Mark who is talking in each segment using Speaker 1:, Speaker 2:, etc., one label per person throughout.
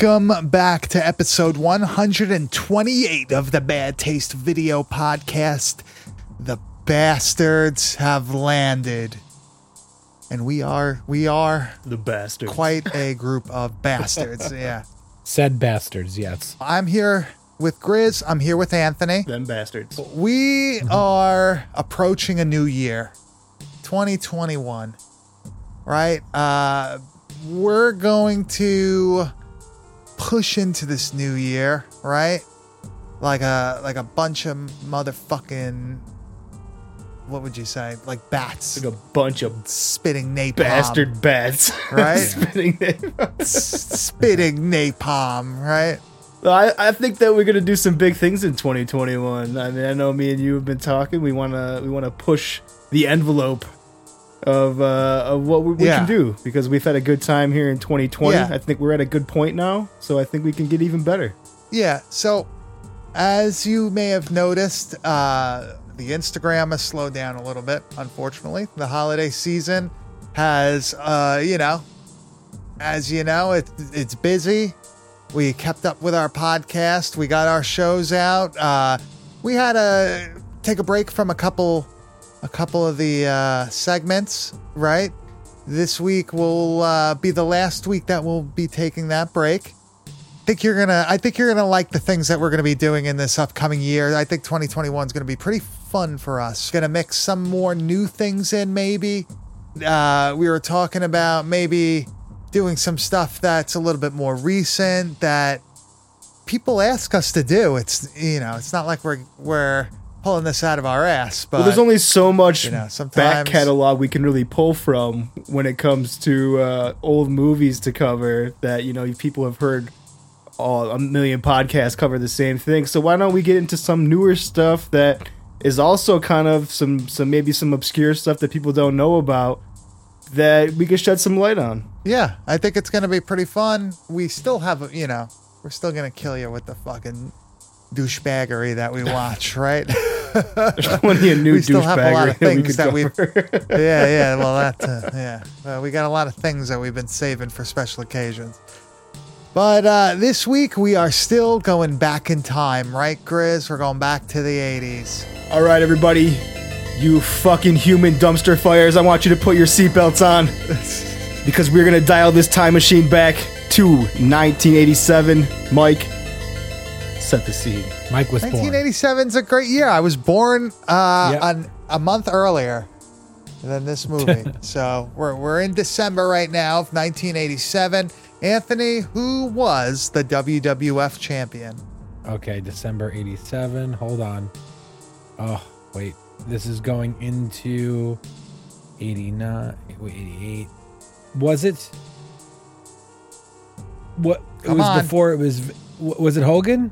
Speaker 1: Welcome back to episode 128 of the Bad Taste Video Podcast. The bastards have landed. And we are we are
Speaker 2: The bastards.
Speaker 1: quite a group of bastards. Yeah.
Speaker 3: Said bastards, yes.
Speaker 1: I'm here with Grizz. I'm here with Anthony.
Speaker 2: Them bastards.
Speaker 1: We are approaching a new year, 2021. Right? Uh we're going to push into this new year, right? Like a like a bunch of motherfucking what would you say? Like bats
Speaker 2: Like a bunch of
Speaker 1: spitting napalm.
Speaker 2: bastard bats.
Speaker 1: Right?
Speaker 2: Spitting.
Speaker 1: S- spitting napalm, right?
Speaker 2: I, I think that we're gonna do some big things in 2021. I mean, I know me and you have been talking. We wanna we wanna push the envelope of uh, of what we, we
Speaker 1: Yeah.
Speaker 2: can do because we've had a good time here in 2020.
Speaker 1: Yeah.
Speaker 2: I think we're at a good point now, so I think we can get even better.
Speaker 1: Yeah. So, as you may have noticed, uh, the Instagram has slowed down a little bit. Unfortunately, the holiday season has, uh, you know, as you know, it, it's busy. We kept up with our podcast. We got our shows out. Uh, we had to take a break from a couple, a couple of the uh, segments. Right. This week will uh, be the last week that we'll be taking that break I think you're gonna I think you're gonna like the things that we're gonna be doing in this upcoming year. I think 2021 is gonna be pretty fun for us. Gonna mix some more new things in, maybe. Uh, we were talking about maybe doing some stuff that's a little bit more recent that people ask us to do. It's you know, it's not like we're we're pulling this out of our ass, but
Speaker 2: well, there's only so much
Speaker 1: you know,
Speaker 2: back catalog we can really pull from when it comes to uh, old movies to cover that you know people have heard all a million podcasts cover the same thing. So why don't we get into some newer stuff that is also kind of some some maybe some obscure stuff that people don't know about that we can shed some light on.
Speaker 1: Yeah, I think it's gonna be pretty fun. We still have, you know, we're still gonna kill you with the fucking douchebaggery that we watch, right?
Speaker 2: There's plenty of new
Speaker 1: We still have a lot of
Speaker 2: douchebaggery that we
Speaker 1: things that we've- yeah, yeah. Well, that, uh, yeah. Well, we got a lot of things that we've been saving for special occasions. But uh, this week we are still going back in time, right, Grizz? We're going back to the '80s.
Speaker 2: All right, everybody, you fucking human dumpster fires! I want you to put your seatbelts on because we're gonna dial this time machine back to 1987. Mike, set the scene.
Speaker 3: Mike was born.
Speaker 1: 1987 is a great year. I was born uh,
Speaker 3: Yep.
Speaker 1: on, a month earlier than this movie. so we're, we're in December right now of 1987. Anthony, who was the WWF champion?
Speaker 3: Okay, December 87. Hold on. Oh, wait. This is going into 89. Wait, 88. Was it? What? It
Speaker 1: Come
Speaker 3: was
Speaker 1: on.
Speaker 3: before it was. Was it Hogan?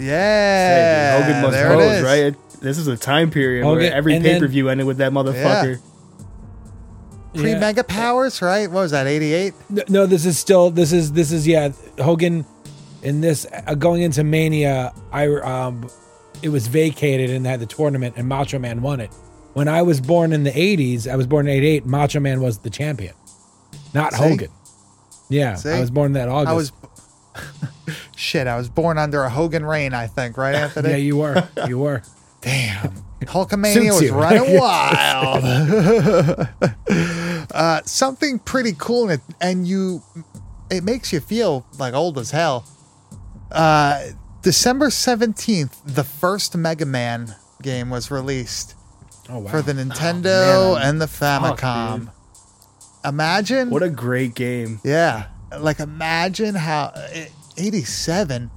Speaker 1: Yeah,
Speaker 2: Hogan must
Speaker 1: there it
Speaker 2: pose,
Speaker 1: is.
Speaker 2: right? This is a time period
Speaker 3: Hogan-
Speaker 2: where every pay per view ended with that motherfucker.
Speaker 1: Pre Mega Powers, right? What was that? 88?
Speaker 3: No, no, this is still. This is. This is. Yeah, Hogan. In this, uh, going into Mania, I um, it was vacated and had the tournament, and Macho Man won it. When I was born in the '80s, I was born in '88. Macho Man was the champion, not
Speaker 1: See?
Speaker 3: Hogan. Yeah,
Speaker 1: See?
Speaker 3: I was born that August.
Speaker 1: I was. Shit, I was born under a Hogan reign, I think, right, Anthony?
Speaker 3: Yeah, you were. You were.
Speaker 1: Damn. Hulkamania was running wild. uh, something pretty cool, and, it, and you, it makes you feel like old as hell. Uh, December 17th, the first Mega Man game was released
Speaker 3: Oh wow.
Speaker 1: for the Nintendo
Speaker 2: man.
Speaker 1: and the Famicom.
Speaker 2: dude.
Speaker 1: imagine.
Speaker 2: What a great game!
Speaker 1: yeah. Like, imagine how. eh, 87.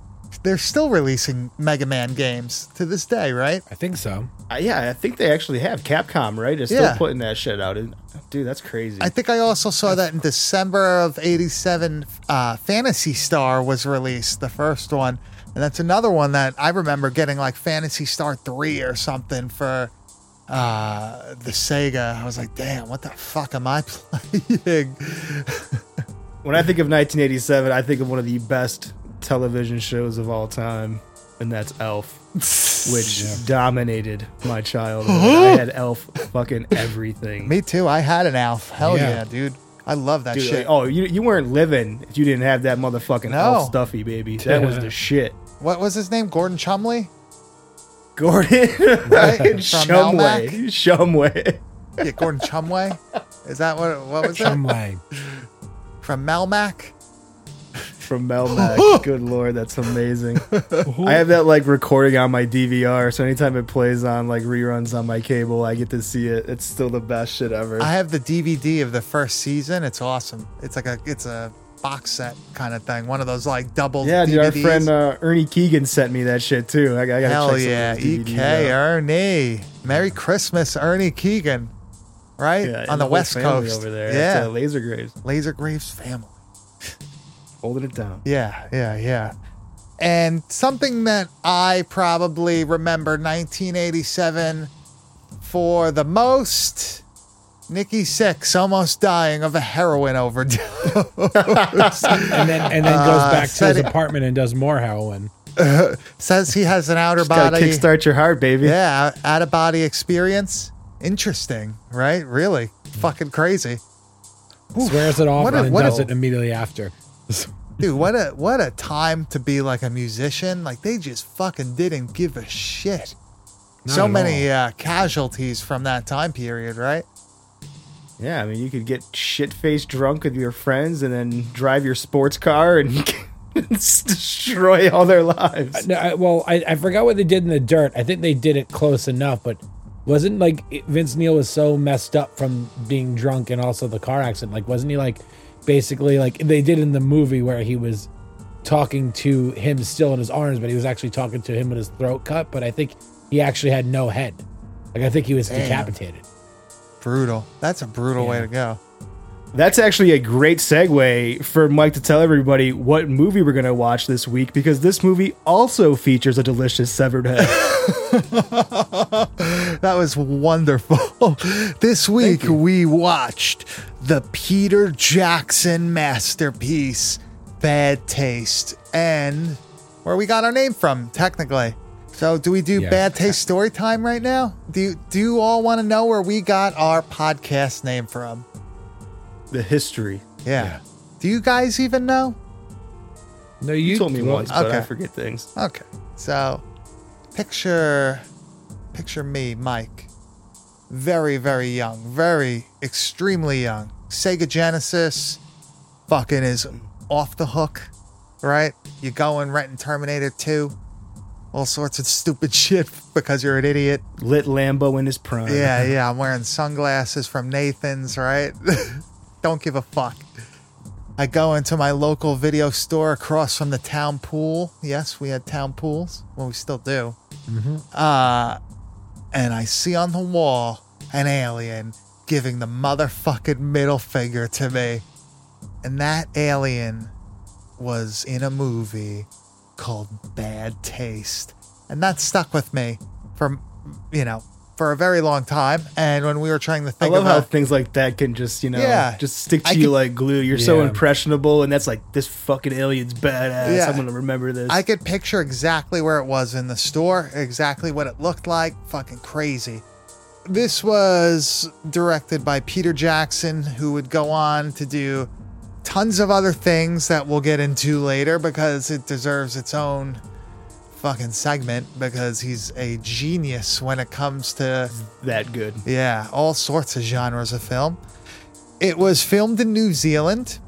Speaker 1: They're still releasing Mega Man games to this day, right?
Speaker 3: I think so.
Speaker 2: Uh, yeah, I think they actually have Capcom, right? Is
Speaker 1: Yeah.
Speaker 2: still putting that shit out. And, dude, that's crazy.
Speaker 1: I think I also saw that in December of '87, uh, Phantasy Star was released, the first one, and that's another one that I remember getting like Phantasy Star three or something for uh, the Sega. I was like, damn, what the fuck am I playing?
Speaker 2: When I think of 1987, I think of one of the best television shows of all time, and that's ALF, which dominated my childhood. I had ALF fucking everything.
Speaker 1: Me too. I had an ALF. Hell yeah,
Speaker 3: Yeah.
Speaker 1: dude. I love that
Speaker 2: Dude,
Speaker 1: shit.
Speaker 2: like, oh, you you weren't living if you didn't have that motherfucking
Speaker 1: No.
Speaker 2: elf stuffy baby. That was the shit.
Speaker 1: What was his name? Gordon Chumley?
Speaker 2: Gordon
Speaker 1: Right? From
Speaker 2: Shumway. Shumway.
Speaker 1: Yeah, Gordon Chumway. Is that what? What was it?
Speaker 3: Chumway.
Speaker 1: From Melmac?
Speaker 2: From Melmac. Good lord, that's amazing. I have that like recording on my DVR, so anytime it plays on like reruns on my cable, I get to see it. It's still the best shit ever.
Speaker 1: I have the DVD of the first season. It's awesome. It's like a it's a box set kind of thing. One of those like double.
Speaker 2: yeah, dude, our friend uh, Ernie Keegan sent me that shit too. I, I gotta
Speaker 1: Hell
Speaker 2: check
Speaker 1: yeah,
Speaker 2: of those DVDs
Speaker 1: EK
Speaker 2: out.
Speaker 1: Ernie. Merry Christmas, Ernie Keegan. Right
Speaker 2: Yeah,
Speaker 1: on the,
Speaker 2: whole
Speaker 1: West Coast
Speaker 2: over there.
Speaker 1: Yeah,
Speaker 2: uh, Laser Graves
Speaker 1: Laser Graves family.
Speaker 2: holding it down.
Speaker 1: Yeah, yeah, yeah. And something that I probably remember 1987 for the most. Nikki Sixx almost dying of a heroin overdose.
Speaker 3: And then and then goes
Speaker 1: Uh,
Speaker 3: back to his
Speaker 1: it-
Speaker 3: apartment and does more heroin.
Speaker 1: Says he has an outer
Speaker 2: Just
Speaker 1: body.
Speaker 2: kickstart your heart, baby.
Speaker 1: Yeah, out of body experience. Interesting, right? Really, fucking crazy,
Speaker 3: Swears it off
Speaker 1: What a-
Speaker 3: and then
Speaker 1: what
Speaker 3: does
Speaker 1: a-
Speaker 3: it immediately after.
Speaker 1: dude. What a what a time to be like a musician. Like they just fucking didn't give a shit.
Speaker 3: Not
Speaker 1: so many uh, casualties from that time period, right?
Speaker 2: Yeah, I mean, you could get shit faced drunk with your friends and then drive your sports car and destroy all their lives.
Speaker 3: No, I, well, I, I forgot what they did in the dirt. I think they did it close enough, but wasn't like Vince Neil was so messed up from being drunk and also the car accident. Like, wasn't he like basically like they did in the movie where he was talking to him still in his arms, but he was actually talking to him with his throat cut. But I think he actually had no head. Like, I think he was
Speaker 1: Damn.
Speaker 3: decapitated.
Speaker 1: Brutal. That's a brutal way to go.
Speaker 2: That's actually a great segue for Mike to tell everybody what movie we're going to watch this week because this movie also features a delicious severed head.
Speaker 1: That was wonderful. This week we watched the Peter Jackson masterpiece, Bad Taste, and where we got our name from, technically. So, do we do
Speaker 3: Yeah.
Speaker 1: Bad Taste story time right now? Do you, do you all want to know where we got our podcast name from?
Speaker 2: The history.
Speaker 1: Yeah.
Speaker 3: Yeah.
Speaker 1: Do you guys even know?
Speaker 3: No,
Speaker 2: You
Speaker 3: you
Speaker 2: told me
Speaker 3: well,
Speaker 2: once, but I
Speaker 1: okay.
Speaker 2: forget things.
Speaker 1: Okay. So, picture picture me, Mike. Very very young, very extremely young. Sega Genesis fucking is off the hook, right? You go and renting Terminator 2, all sorts of stupid shit because you're an idiot.
Speaker 2: Lit Lambo in his prime.
Speaker 1: Yeah, yeah, I'm wearing sunglasses from Nathan's, right? Don't give a fuck. I go into my local video store across from the town pool. Yes, we had town pools. Well, we still do. Uh, and I see on the wall an alien giving the motherfucking middle finger to me. And that alien was in a movie called Bad Taste. And that stuck with me for, you know, for a very long time. And when we were trying to think,
Speaker 2: I
Speaker 1: think
Speaker 2: love how
Speaker 1: a,
Speaker 2: things like that can just, you know,
Speaker 1: Yeah.
Speaker 2: just stick to
Speaker 1: I
Speaker 2: you
Speaker 1: could-
Speaker 2: like glue. You're so impressionable, and that's like, this fucking alien's badass.
Speaker 1: Yeah.
Speaker 2: I'm going to remember this.
Speaker 1: I could picture exactly where it was in the store, exactly what it looked like. Fucking crazy. This was directed by Peter Jackson, who would go on to do tons of other things that we'll get into later because it deserves its own fucking segment because he's a genius when it comes to
Speaker 2: that good.
Speaker 1: yeah, all sorts of genres of film. It was filmed in New Zealand.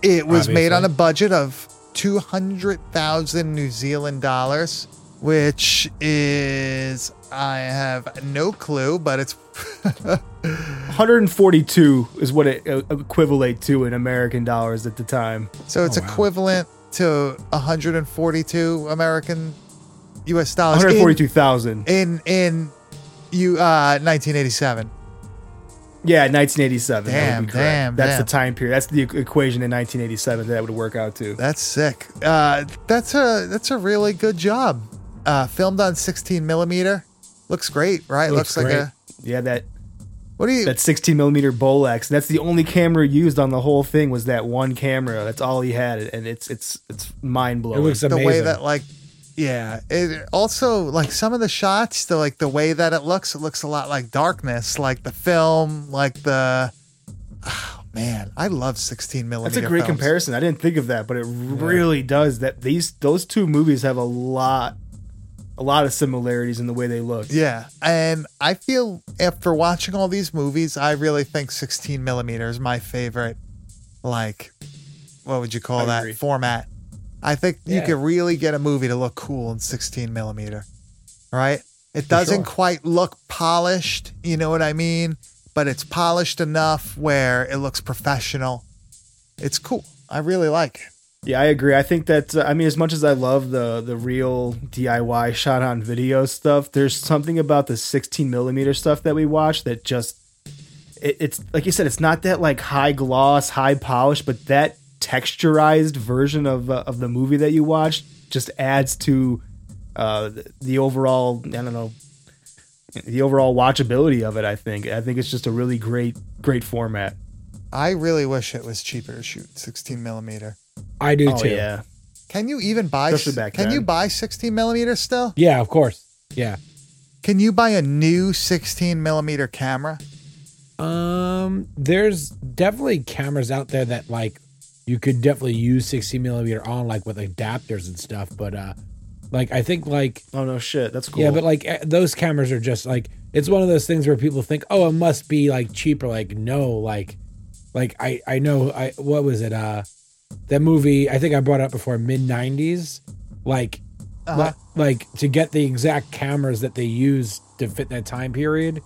Speaker 1: It was made on a budget of 200,000 New Zealand dollars, which is, I have no clue, but it's
Speaker 2: 142 is what it equivalent to in American dollars at the time.
Speaker 1: so it's
Speaker 3: Oh, wow.
Speaker 1: equivalent to 142 American US dollars
Speaker 2: 142,000.
Speaker 1: in in you uh 1987.
Speaker 2: Yeah, 1987.
Speaker 1: Damn,
Speaker 2: be
Speaker 1: damn,
Speaker 2: That's
Speaker 1: damn.
Speaker 2: the time period. That's the equation in 1987 that would work out to.
Speaker 1: That's sick. Uh, that's a that's a really good job. Uh, filmed on 16 millimeter. Looks great, right?
Speaker 3: Looks
Speaker 1: Looks, like a.
Speaker 2: Yeah, that
Speaker 1: What do you?
Speaker 2: that 16 millimeter Bolex. And that's the only camera used on the whole thing was that one camera. That's all he had, and it's it's it's mind blowing.
Speaker 3: It
Speaker 2: blowing.
Speaker 3: looks
Speaker 1: the way that like, yeah. It also like some of the shots. The like the way that it looks. It looks a lot like Darkness, like the film, like the. Oh man, I love 16 millimeter.
Speaker 2: That's a great
Speaker 1: films.
Speaker 2: comparison. I didn't think of that, but it really does. That these those two movies have a lot, a lot of similarities in the way they look.
Speaker 1: Yeah, and I feel after watching all these movies, I really think 16 millimeter is my favorite. Like, what would you call
Speaker 2: I
Speaker 1: that
Speaker 2: agree.
Speaker 1: format? I think you
Speaker 3: Yeah.
Speaker 1: could really get a movie to look cool in 16 millimeter, right? It doesn't
Speaker 3: sure.
Speaker 1: quite look polished, you know what I mean? But it's polished enough where it looks professional. It's cool. I really like it.
Speaker 2: Yeah, I agree. I think that uh, I mean, as much as I love the the real DIY shot on video stuff, there's something about the 16 millimeter stuff that we watch that just it, it's like you said, it's not that like high gloss, high polish, but that texturized version of uh, of the movie that you watched just adds to uh, the overall. I don't know. The overall watchability of it, I think. I think it's just a really great, great format.
Speaker 1: I really wish it was cheaper to shoot 16 millimeter.
Speaker 3: I do
Speaker 2: Oh
Speaker 3: too.
Speaker 2: yeah,
Speaker 1: Can you even buy?
Speaker 2: Especially back
Speaker 1: can
Speaker 2: then.
Speaker 1: you buy 16 millimeter still?
Speaker 3: Yeah, of course. Yeah.
Speaker 1: Can you buy a new 16 millimeter camera?
Speaker 3: Um, there's definitely cameras out there that like you could definitely use 16 millimeter on, like with adapters and stuff. But uh, like I think like
Speaker 2: Oh no, shit, that's cool.
Speaker 3: yeah, but like eh, those cameras are just like it's one of those things where people think, oh, it must be like cheaper. Like no, like like I I know I what was it uh that movie I think I brought it up before mid 90s like
Speaker 1: Uh-huh.
Speaker 3: li- like to get the exact cameras that they used to fit that time period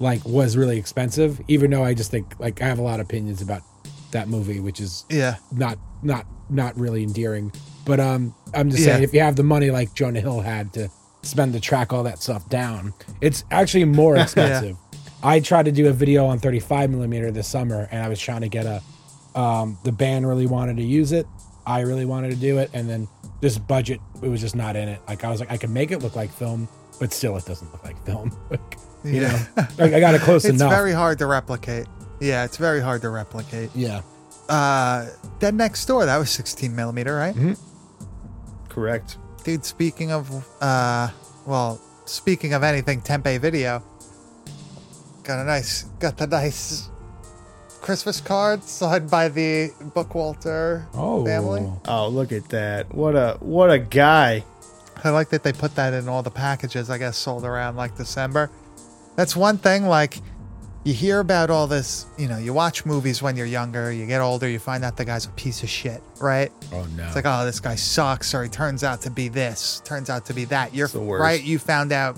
Speaker 3: like was really expensive even though i just think like i have a lot of opinions about that movie which is
Speaker 1: Yeah.
Speaker 3: not not not really endearing but um i'm just saying
Speaker 1: Yeah.
Speaker 3: if you have the money like jonah hill had to spend to track all that stuff down it's actually more expensive i tried to do a video on 35 millimeter this summer and i was trying to get a um the band really wanted to use it i really wanted to do it and then this budget it was just not in it like i was like i can make it look like film but still it doesn't look like film like, you
Speaker 1: Yeah.
Speaker 3: know like i got it close
Speaker 1: It's
Speaker 3: enough
Speaker 1: very hard to replicate. Yeah, it's very hard to replicate.
Speaker 3: yeah
Speaker 1: Uh, Dead Next Door, that was 16 millimeter, right?
Speaker 2: correct.
Speaker 1: Dude, speaking of, uh, well, speaking of anything Tempe video, got a nice, got the nice Christmas card signed by the Bookwalter
Speaker 3: oh
Speaker 1: family.
Speaker 2: Oh, look at that! What a what a guy!
Speaker 1: I like that they put that in all the packages, I guess, sold around like December. That's one thing, like, you hear about all this, you know, you watch movies when you're younger, you get older, you find out the guy's a piece of shit, right?
Speaker 3: oh no
Speaker 1: It's like, oh, this guy sucks, or he turns out to be this, turns out to be that. You're
Speaker 2: It's the worst.
Speaker 1: right. You found out,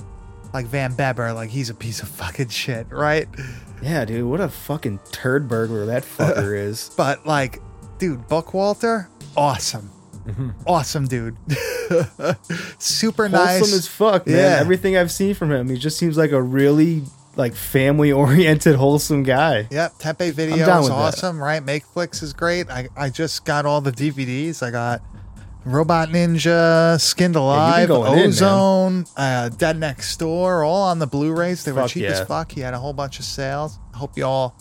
Speaker 1: like Van Bebber, like he's a piece of fucking shit, right?
Speaker 2: Yeah, dude, what a fucking turd burglar that fucker is.
Speaker 1: But like, dude, Bookwalter, awesome, mm-hmm. awesome dude, super nice.
Speaker 2: Wholesome as fuck, man.
Speaker 1: Yeah.
Speaker 2: Everything I've seen from him, he just seems like a really like family oriented, wholesome guy.
Speaker 1: Yep, Tempe Video is
Speaker 2: with that.
Speaker 1: awesome, right? Makeflix is great. I, I just got all the DVDs. I got Robot Ninja, Skinned Alive,
Speaker 2: in.
Speaker 1: Ozone, uh, Dead Next Door, all on the Blu-rays. They were cheap
Speaker 2: yeah.
Speaker 1: as fuck. He had a whole bunch of sales. I hope you all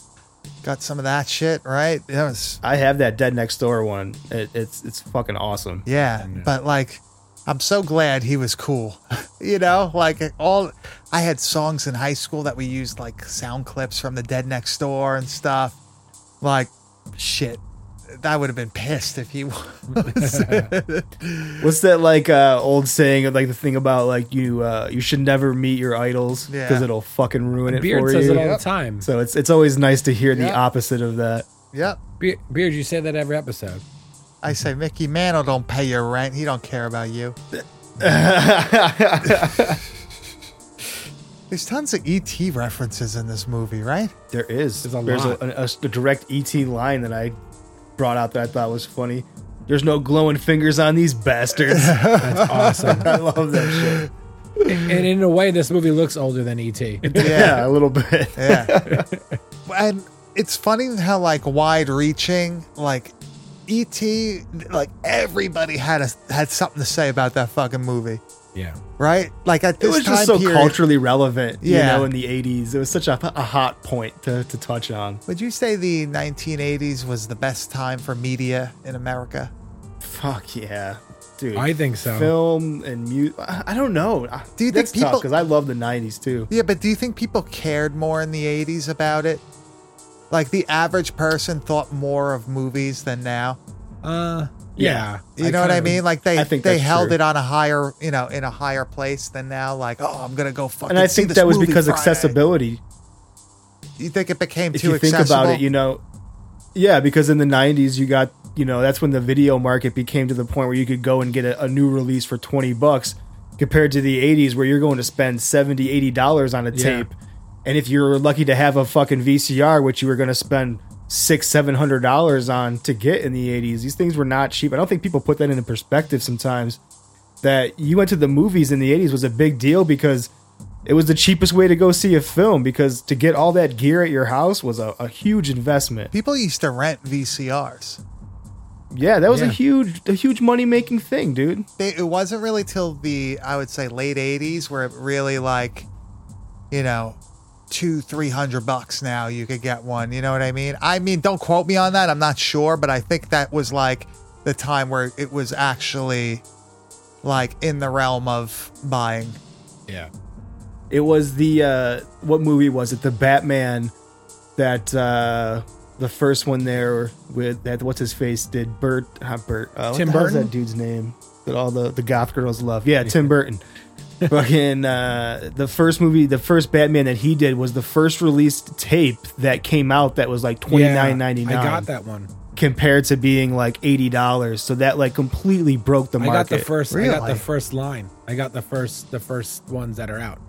Speaker 1: got some of that shit, right? Was
Speaker 2: I have that Dead Next Door one. It, it's it's fucking awesome.
Speaker 1: yeah, but like I'm so glad he was cool. you know, like all I had songs in high school that we used like sound clips from the Dead Next Door and stuff. Like shit. I would have been pissed if he was.
Speaker 2: What's that like uh, old saying? Like the thing about like you uh, you should never meet your idols
Speaker 1: Yeah.
Speaker 2: because it'll fucking ruin it
Speaker 3: beard
Speaker 2: for
Speaker 3: says
Speaker 2: you.
Speaker 3: it all the time
Speaker 2: So it's it's always nice to hear the opposite of that.
Speaker 1: yep.
Speaker 3: Be- beard you say that every episode
Speaker 1: I say Mickey Mantle don't pay your rent. He don't care about you. There's tons of ET references in this movie, right?
Speaker 2: There is.
Speaker 3: There's a
Speaker 2: There's a, a, a direct ET line that I brought out that I thought was funny. There's no glowing fingers on these bastards.
Speaker 3: that's awesome
Speaker 2: I love that shit.
Speaker 3: and in a way this movie looks older than et
Speaker 2: Yeah, a little bit.
Speaker 1: Yeah. and it's funny how like wide reaching, like ET, like everybody had a had something to say about that fucking movie,
Speaker 3: yeah
Speaker 1: right? Like at this It
Speaker 2: was
Speaker 1: time
Speaker 2: just so
Speaker 1: period,
Speaker 2: culturally relevant,
Speaker 1: Yeah.
Speaker 2: you know, in the 80s. It was such a, a hot point to, to touch on.
Speaker 1: Would you say the 1980s was the best time for media in America?
Speaker 2: Fuck yeah. Dude.
Speaker 3: i think so
Speaker 2: Film and music. I don't know.
Speaker 1: Do you think
Speaker 2: That's tough
Speaker 1: people-
Speaker 2: Because I love the 90s too.
Speaker 1: Yeah, but do you think people cared more in the 80s about it? like the average person thought more of movies than now.
Speaker 3: Uh, yeah.
Speaker 1: You know what I mean? Like they
Speaker 2: I think
Speaker 1: they held
Speaker 2: true.
Speaker 1: it on a higher, you know, in a higher place than now. Like, oh, I'm gonna go fucking.
Speaker 2: and I think that was because
Speaker 1: Friday.
Speaker 2: accessibility.
Speaker 1: You think it became
Speaker 2: If
Speaker 1: too
Speaker 2: you think about it, you know, yeah, because in the '90s you got, you know, that's when the video market became to the point where you could go and get a, a new release for 20 bucks, compared to the '80s where you're going to spend 70, 80 dollars on a
Speaker 3: Yeah.
Speaker 2: tape, and if you're lucky to have a fucking VCR, which you were going to spend six, seven hundred dollars on to get in the '80s, these things were not cheap. I don't think people put that into perspective sometimes. That you went to the movies in the '80s was a big deal because it was the cheapest way to go see a film because to get all that gear at your house was a, a huge investment.
Speaker 1: people used to rent VCRs.
Speaker 2: Yeah, that was a huge a huge money making thing, dude.
Speaker 1: They, it wasn't really till the I would say late '80s where it really like, you know, two three hundred bucks now you could get one. You know what I mean? I mean, don't quote me on that. I'm not sure, but I think that was like the time where it was actually like in the realm of buying.
Speaker 3: Yeah.
Speaker 2: It was the uh what movie was it? The Batman that uh the first one there with that what's his face did Bert not Bert uh, what
Speaker 3: Tim
Speaker 2: the hell's
Speaker 3: Burton?
Speaker 2: that dude's name that all the the goth girls love yeah Tim Burton fucking uh the first movie the first Batman that he did was the first released tape that came out that was like twenty nine ninety nine
Speaker 3: I got that one.
Speaker 2: compared to being like eighty dollars so that like completely broke the market.
Speaker 3: I
Speaker 2: market
Speaker 3: got the first. I got the first line. I got the first. The first ones that are out,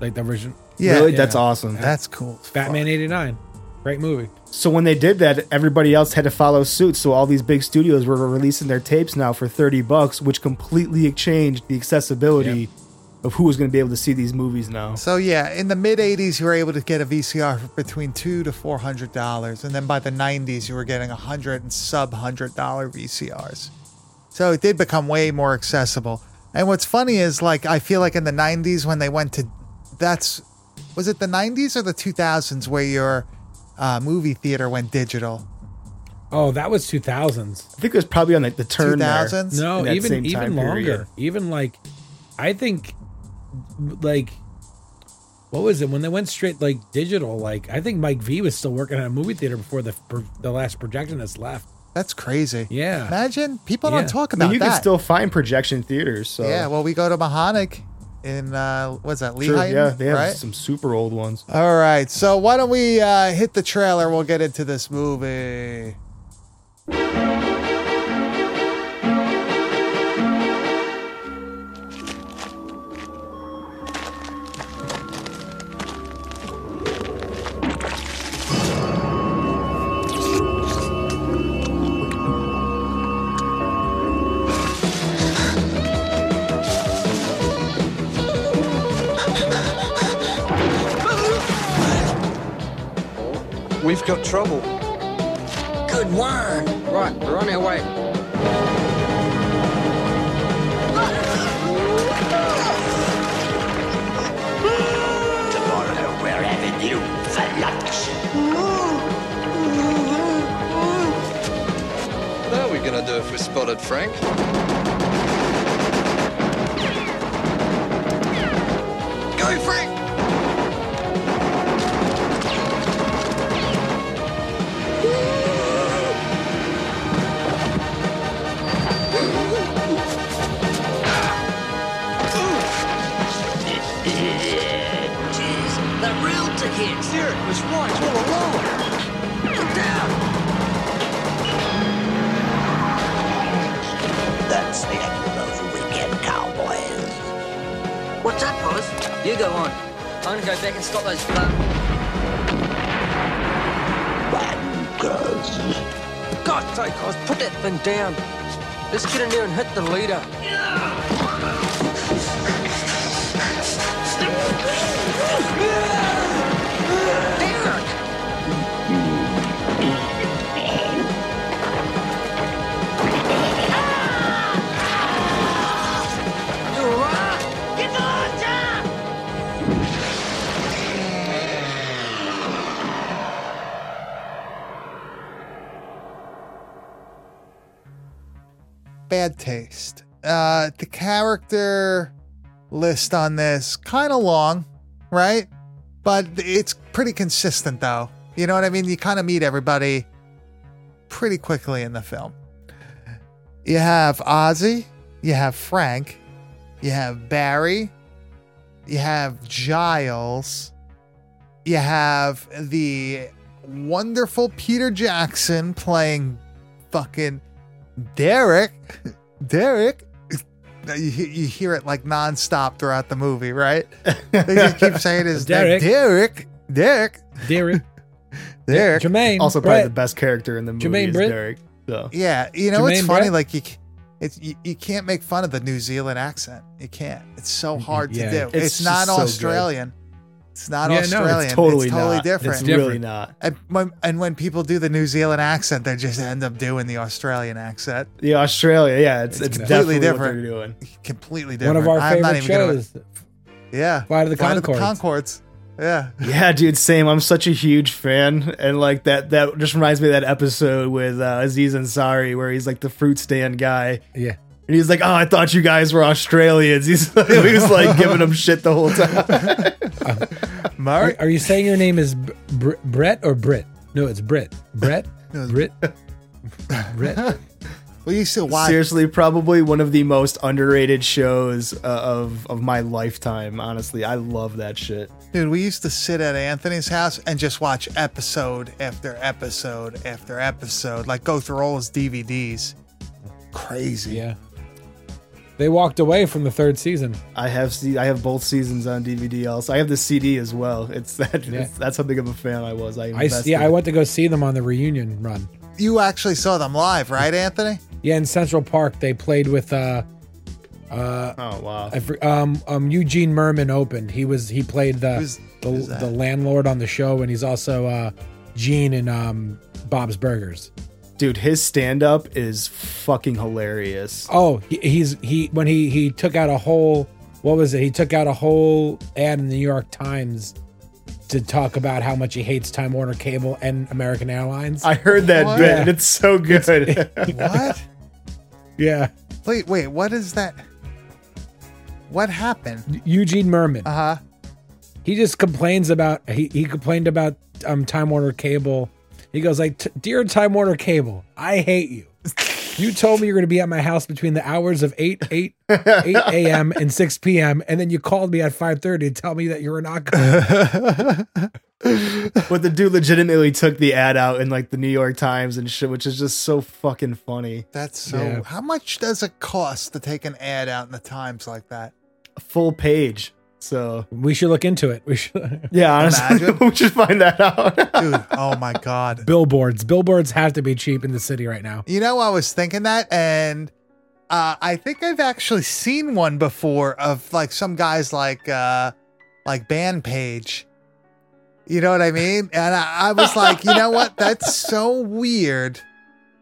Speaker 3: like the version.
Speaker 1: Yeah,
Speaker 2: really
Speaker 3: yeah.
Speaker 2: that's awesome
Speaker 1: That's cool.
Speaker 3: Batman '89, great movie.
Speaker 2: So when they did that, everybody else had to follow suit. So all these big studios were releasing their tapes now for thirty bucks, which completely changed the accessibility of who was going to be able to see these movies now.
Speaker 1: So yeah, in the mid '80s, you were able to get a VCR for between two to four hundred dollars, and then by the '90s, you were getting a hundred and sub hundred dollar VCRs. So it did become way more accessible. And what's funny is, like, I feel like in the '90s when they went to, that's, was it the '90s or the 2000s where your uh, movie theater went digital?
Speaker 3: Oh, that was 2000s.
Speaker 2: I think it was probably on like the turn there.
Speaker 1: 2000s?
Speaker 3: No, even even longer.
Speaker 2: period.
Speaker 3: Even like, I think, like, what was it when they went straight like digital? Like, I think Mike V was still working at a movie theater before the the last projectionist left.
Speaker 1: That's crazy.
Speaker 3: Yeah.
Speaker 1: Imagine people
Speaker 3: Yeah.
Speaker 1: don't talk
Speaker 2: I
Speaker 1: about
Speaker 2: mean, you
Speaker 1: that.
Speaker 2: can still find projection theaters. So
Speaker 1: yeah. Well, we go to Mahoning in uh, what's that?
Speaker 2: Sure, yeah, they have
Speaker 1: right?
Speaker 2: some super old ones.
Speaker 1: All right, so why don't we uh, hit the trailer? We'll get into this movie. List on this kind of long, right? But it's pretty consistent though. You know what I mean? You kind of meet everybody pretty quickly in the film. You have Ozzy, you have Frank, you have Barry, you have Giles, you have the wonderful Peter Jackson playing fucking Derek. Derek. You, you hear it like nonstop throughout the movie, right? They just keep saying his name.
Speaker 3: Derek.
Speaker 1: Derek. Derek.
Speaker 3: Derek,
Speaker 1: Derek.
Speaker 3: Jermaine,
Speaker 2: Also, probably
Speaker 3: Brett.
Speaker 2: the best character in the movie
Speaker 3: Jermaine
Speaker 2: is
Speaker 3: Britt?
Speaker 2: Derek. So
Speaker 1: Yeah, you know it's
Speaker 3: Jermaine
Speaker 1: funny.
Speaker 3: Brett?
Speaker 1: Like you, c- it's you, you can't make fun of the New Zealand accent. You can't. It's so hard
Speaker 3: Yeah.
Speaker 1: to do.
Speaker 2: It's
Speaker 1: It's, not
Speaker 2: just so good.
Speaker 1: Australian. It's not
Speaker 3: Yeah, no, it's
Speaker 1: Australian. It's
Speaker 2: totally
Speaker 1: totally
Speaker 2: not.
Speaker 1: different.
Speaker 2: It's really not.
Speaker 1: and, when, and when people do the New Zealand accent, they just end up doing the Australian accent.
Speaker 2: The Australia, yeah, it's it's,
Speaker 1: completely
Speaker 2: definitely
Speaker 1: different.
Speaker 2: What doing.
Speaker 1: Completely different.
Speaker 3: one of our
Speaker 1: I'm not
Speaker 3: favorite
Speaker 1: even gonna-
Speaker 3: shows.
Speaker 1: yeah.
Speaker 3: Flight of the
Speaker 1: Flight
Speaker 3: Conchords.
Speaker 1: Concords. Yeah.
Speaker 2: Yeah, dude, same. I'm such a huge fan, and like that that just reminds me of that episode with uh, Aziz Ansari where he's like the fruit stand guy,
Speaker 3: Yeah.
Speaker 2: And he's like, "Oh, I thought you guys were Australians." He's he was like giving him shit the whole time.
Speaker 3: Are, are you saying your name is Br- Br- Brett or Brit? No, it's Brit. Brett? Brit? Brit?
Speaker 1: We used to watch.
Speaker 2: Seriously, probably one of the most underrated shows uh, of of my lifetime. Honestly, I love that shit.
Speaker 1: Dude, we used to sit at Anthony's house and just watch episode after episode after episode, like go through all his DVDs. Crazy.
Speaker 3: Yeah. They walked away from the third season.
Speaker 2: I have se- I have both seasons on DVD. Also, I have the CD as well. It's that
Speaker 3: Yeah.
Speaker 2: it's, that's how big of a fan I was. I,
Speaker 3: I yeah, I went to go see them on the reunion run.
Speaker 1: You actually saw them live, right, Anthony?
Speaker 3: Yeah, in Central Park, they played with uh,
Speaker 2: Oh wow.
Speaker 3: I um, um, Eugene Mirman opened. He was he played the
Speaker 1: Who's-
Speaker 3: the,
Speaker 1: who's
Speaker 3: the landlord on the show, and he's also uh, Gene in um, Bob's Burgers.
Speaker 2: Dude, his stand up is fucking hilarious.
Speaker 3: Oh, he, he's he when he he took out a whole what was it? He took out a whole ad in the New York Times to talk about how much he hates Time Warner Cable and American Airlines.
Speaker 2: I heard that
Speaker 1: What?
Speaker 2: bit. It's so good.
Speaker 1: What?
Speaker 3: yeah,
Speaker 1: wait, wait, what is that? What happened?
Speaker 3: Eugene Mirman.
Speaker 1: Uh huh.
Speaker 3: he just complains about he, he complained about um Time Warner Cable. He goes like, "Dear Time Warner Cable, I hate you. You told me you're going to be at my house between the hours of 8 8 8 a.m. and 6 p.m. and then you called me at 5:30 to tell me that you were not coming."
Speaker 2: but the dude legitimately took the ad out in like the New York Times and shit, which is just so fucking funny.
Speaker 1: That's so.
Speaker 3: Yeah.
Speaker 1: How much does it cost to take an ad out in the Times like that?
Speaker 2: A full page. So
Speaker 3: we should look into it. We should
Speaker 2: yeah, honestly,
Speaker 1: Imagine.
Speaker 2: we should find that out.
Speaker 1: Dude, oh my God.
Speaker 3: billboards. Billboards have to be cheap in the city right now.
Speaker 1: You know, I was thinking that, and uh, I think I've actually seen one before of like some guys like uh, like band page. You know what I mean? And I, I was like, you know what? That's so weird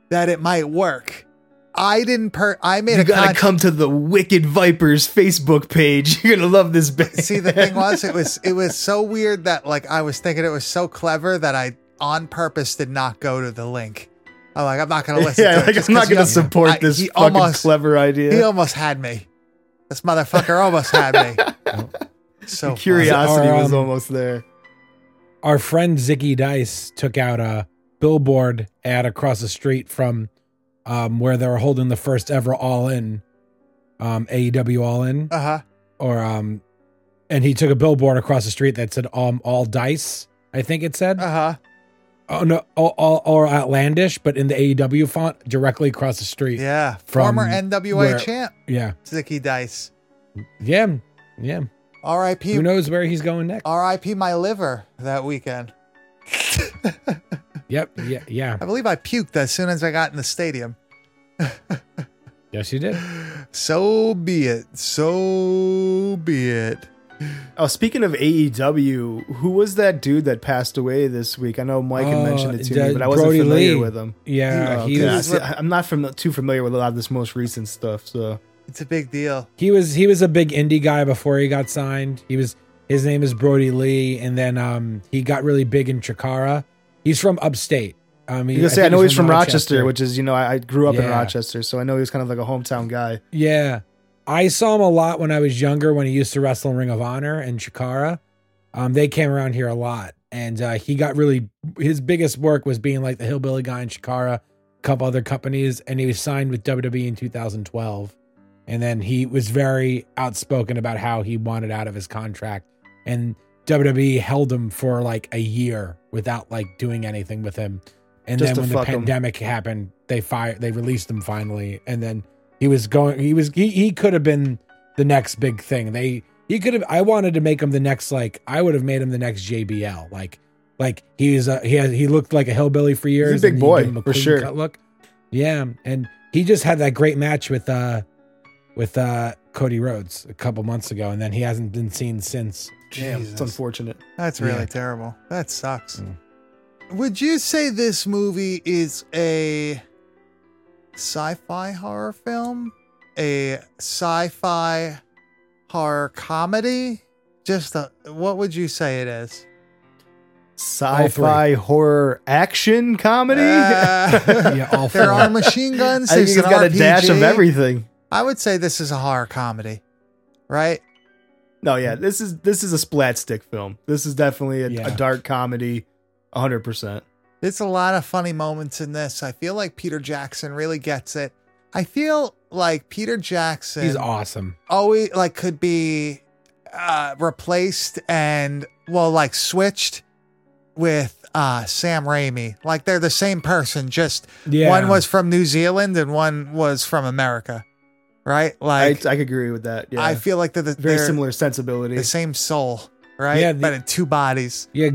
Speaker 1: that it might work. I didn't per. I made a-
Speaker 2: you
Speaker 1: a
Speaker 2: gotta
Speaker 1: con-
Speaker 2: come to the Wicked Vipers Facebook page. You're gonna love this bit.
Speaker 1: See, the thing was, it was it was so weird that like I was thinking it was so clever that I on purpose did not go to the link. I'm like, I'm not gonna listen
Speaker 2: yeah,
Speaker 1: to
Speaker 2: like
Speaker 1: just
Speaker 2: I'm not
Speaker 1: 'cause he
Speaker 2: gonna
Speaker 1: al-
Speaker 2: support
Speaker 1: I-
Speaker 2: this
Speaker 1: he
Speaker 2: fucking
Speaker 1: almost-
Speaker 2: clever idea.
Speaker 1: He almost had me. This motherfucker almost had me. So
Speaker 2: Curiosity
Speaker 3: Our,
Speaker 2: was
Speaker 3: um,
Speaker 2: almost there.
Speaker 3: Our friend Zicky Dice took out a billboard ad across the street from um, where they were holding the first ever All In, um, AEW All In.
Speaker 1: Uh huh.
Speaker 3: or um and he took a billboard across the street that said um all dice i think it said
Speaker 1: Uh huh.
Speaker 3: oh no all, all or outlandish but in the aew font directly across the street
Speaker 1: Yeah. Former NWA
Speaker 3: where-
Speaker 1: champ
Speaker 3: yeah
Speaker 1: Zicky Dice.
Speaker 3: yeah yeah
Speaker 1: R.I.P.
Speaker 3: who knows where he's going next
Speaker 1: R.I.P. My liver that weekend.
Speaker 3: yep yeah yeah
Speaker 1: I believe I puked as soon as I got in the stadium.
Speaker 3: yes you did
Speaker 1: So be it. So be it.
Speaker 2: Oh, speaking of AEW, who was that dude that passed away this week? I know Mike had
Speaker 3: Oh,
Speaker 2: mentioned it to
Speaker 3: the-
Speaker 2: me, but I wasn't
Speaker 3: Brodie
Speaker 2: familiar
Speaker 3: Lee.
Speaker 2: with him.
Speaker 3: yeah
Speaker 2: Oh,
Speaker 3: he
Speaker 2: okay.
Speaker 3: was
Speaker 2: See, I'm not fam- too familiar with a lot of this most recent stuff. So
Speaker 1: It's a big deal.
Speaker 3: he was he was a big indie guy before he got signed he was his name is brodie lee and then um he got really big in chikara he's from upstate um mean,
Speaker 2: you can say I,
Speaker 3: think
Speaker 2: know he's from Rochester, which is you know I, I grew up in Rochester, so I know he's kind of like a hometown guy.
Speaker 3: Yeah. I saw him a lot when I was younger when he used to wrestle in Ring of Honor and Chikara. Um, they came around here a lot. and uh, he got really his biggest work was being like the hillbilly guy in Chikara, a couple other companies, and he was signed with WWE in 2012. And then he was very outspoken about how he wanted out of his contract, and WWE held him for like a year without like doing anything with him. And
Speaker 2: Just
Speaker 3: then when the
Speaker 2: fuck him.
Speaker 3: pandemic happened, they fired, they released him finally, and then he was going. He was he, he could have been the next big thing. They he could have. I wanted to make him the next like I would have made him the next JBL. Like like he was a, he had he looked like a hillbilly for years.
Speaker 2: big
Speaker 3: and you
Speaker 2: boy,
Speaker 3: a
Speaker 2: for sure.
Speaker 3: cut look. Yeah, and he just had that great match with uh with uh Cody Rhodes a couple months ago, and then he hasn't been seen since.
Speaker 2: Damn, it's unfortunate.
Speaker 1: That's really
Speaker 3: Yeah.
Speaker 1: terrible. That sucks.
Speaker 3: Mm.
Speaker 1: Would you say this movie is a sci-fi horror film? A sci-fi horror comedy? Just a what would you say it is?
Speaker 2: Sci-fi horror action comedy.
Speaker 1: Uh,
Speaker 3: Yeah, all
Speaker 1: there
Speaker 3: four.
Speaker 1: are machine guns.
Speaker 2: I think
Speaker 1: there's
Speaker 2: it's
Speaker 1: an
Speaker 2: got a dash of everything.
Speaker 1: I would say this is a horror comedy, right?
Speaker 2: No, yeah, this is this is a splat stick film. This is definitely a,
Speaker 3: Yeah.
Speaker 2: a dark comedy, hundred percent.
Speaker 1: There's a lot of funny moments in this. I feel like Peter Jackson really gets it. I feel like Peter Jackson
Speaker 3: He's awesome.
Speaker 1: always like could be uh replaced and well like switched with uh Sam Raimi. Like they're the same person, just
Speaker 3: Yeah,
Speaker 1: one was from New Zealand and one was from America. Right? Like
Speaker 2: I could agree with that. Yeah,
Speaker 1: I feel like they're the,
Speaker 2: very
Speaker 1: they're
Speaker 2: similar sensibility.
Speaker 1: the same soul, right?
Speaker 3: Yeah, the-
Speaker 1: but in two bodies.
Speaker 3: yeah.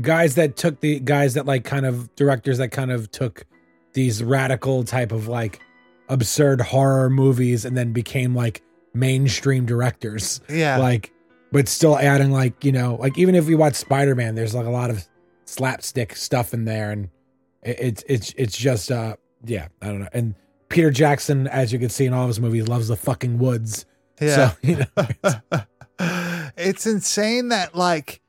Speaker 3: Guys that took the guys that like kind of directors that kind of took these radical type of like absurd horror movies and then became like mainstream directors.
Speaker 1: Yeah.
Speaker 3: like but still adding like you know like even if we watch spider-man there's like a lot of slapstick stuff in there and it's it's it's just uh yeah i don't know and peter jackson as you can see in all of his movies loves the fucking woods
Speaker 1: yeah.
Speaker 3: so you know
Speaker 1: it's insane that like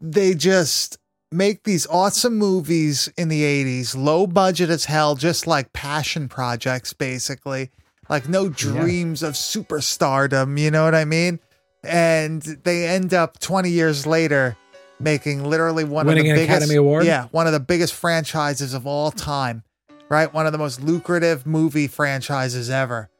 Speaker 1: they just make these awesome movies in the 80s low budget as hell just like passion projects basically. Like no dreams of superstardom you know what i mean? And they end up 20 years later making literally one
Speaker 3: Winning
Speaker 1: of
Speaker 3: an
Speaker 1: biggest
Speaker 3: Academy Award?
Speaker 1: yeah one of the biggest franchises of all time right? One of the most lucrative movie franchises ever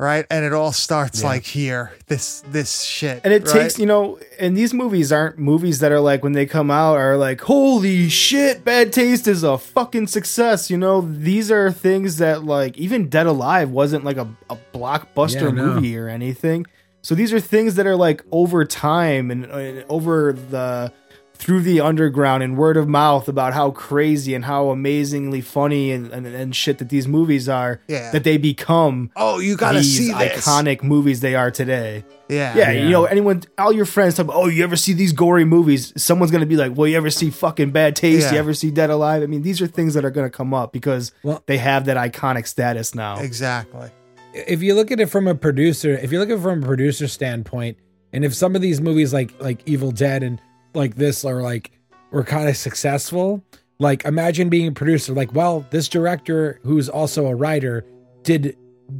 Speaker 1: right and it all starts
Speaker 3: Yeah.
Speaker 1: like here this this shit
Speaker 2: and it
Speaker 1: right?
Speaker 2: takes you know, and these movies aren't movies that are like when they come out are like, holy shit, Bad Taste is a fucking success. You know, these are things that like even Dead Alive wasn't like a, a blockbuster
Speaker 3: Yeah, I know.
Speaker 2: movie or anything. So these are things that are like over time and, and over the through the underground and word of mouth about how crazy and how amazingly funny and, and, and shit that these movies are
Speaker 1: Yeah.
Speaker 2: that they become
Speaker 1: oh you gotta
Speaker 2: these
Speaker 1: see this
Speaker 2: iconic movies they are today.
Speaker 1: yeah
Speaker 2: Yeah,
Speaker 3: Yeah.
Speaker 2: you know, anyone, all your friends talk about, oh, you ever see these gory movies? Someone's gonna be like, well, you ever see fucking Bad Taste?
Speaker 1: Yeah.
Speaker 2: You ever see Dead Alive? I mean, these are things that are gonna come up because
Speaker 3: Well-
Speaker 2: they have that iconic status now.
Speaker 1: exactly
Speaker 3: if you look at it from a producer if you look at it from a producer standpoint and if some of these movies like like evil dead and like this are like were kind of successful. Like imagine being a producer like well this director who's also a writer did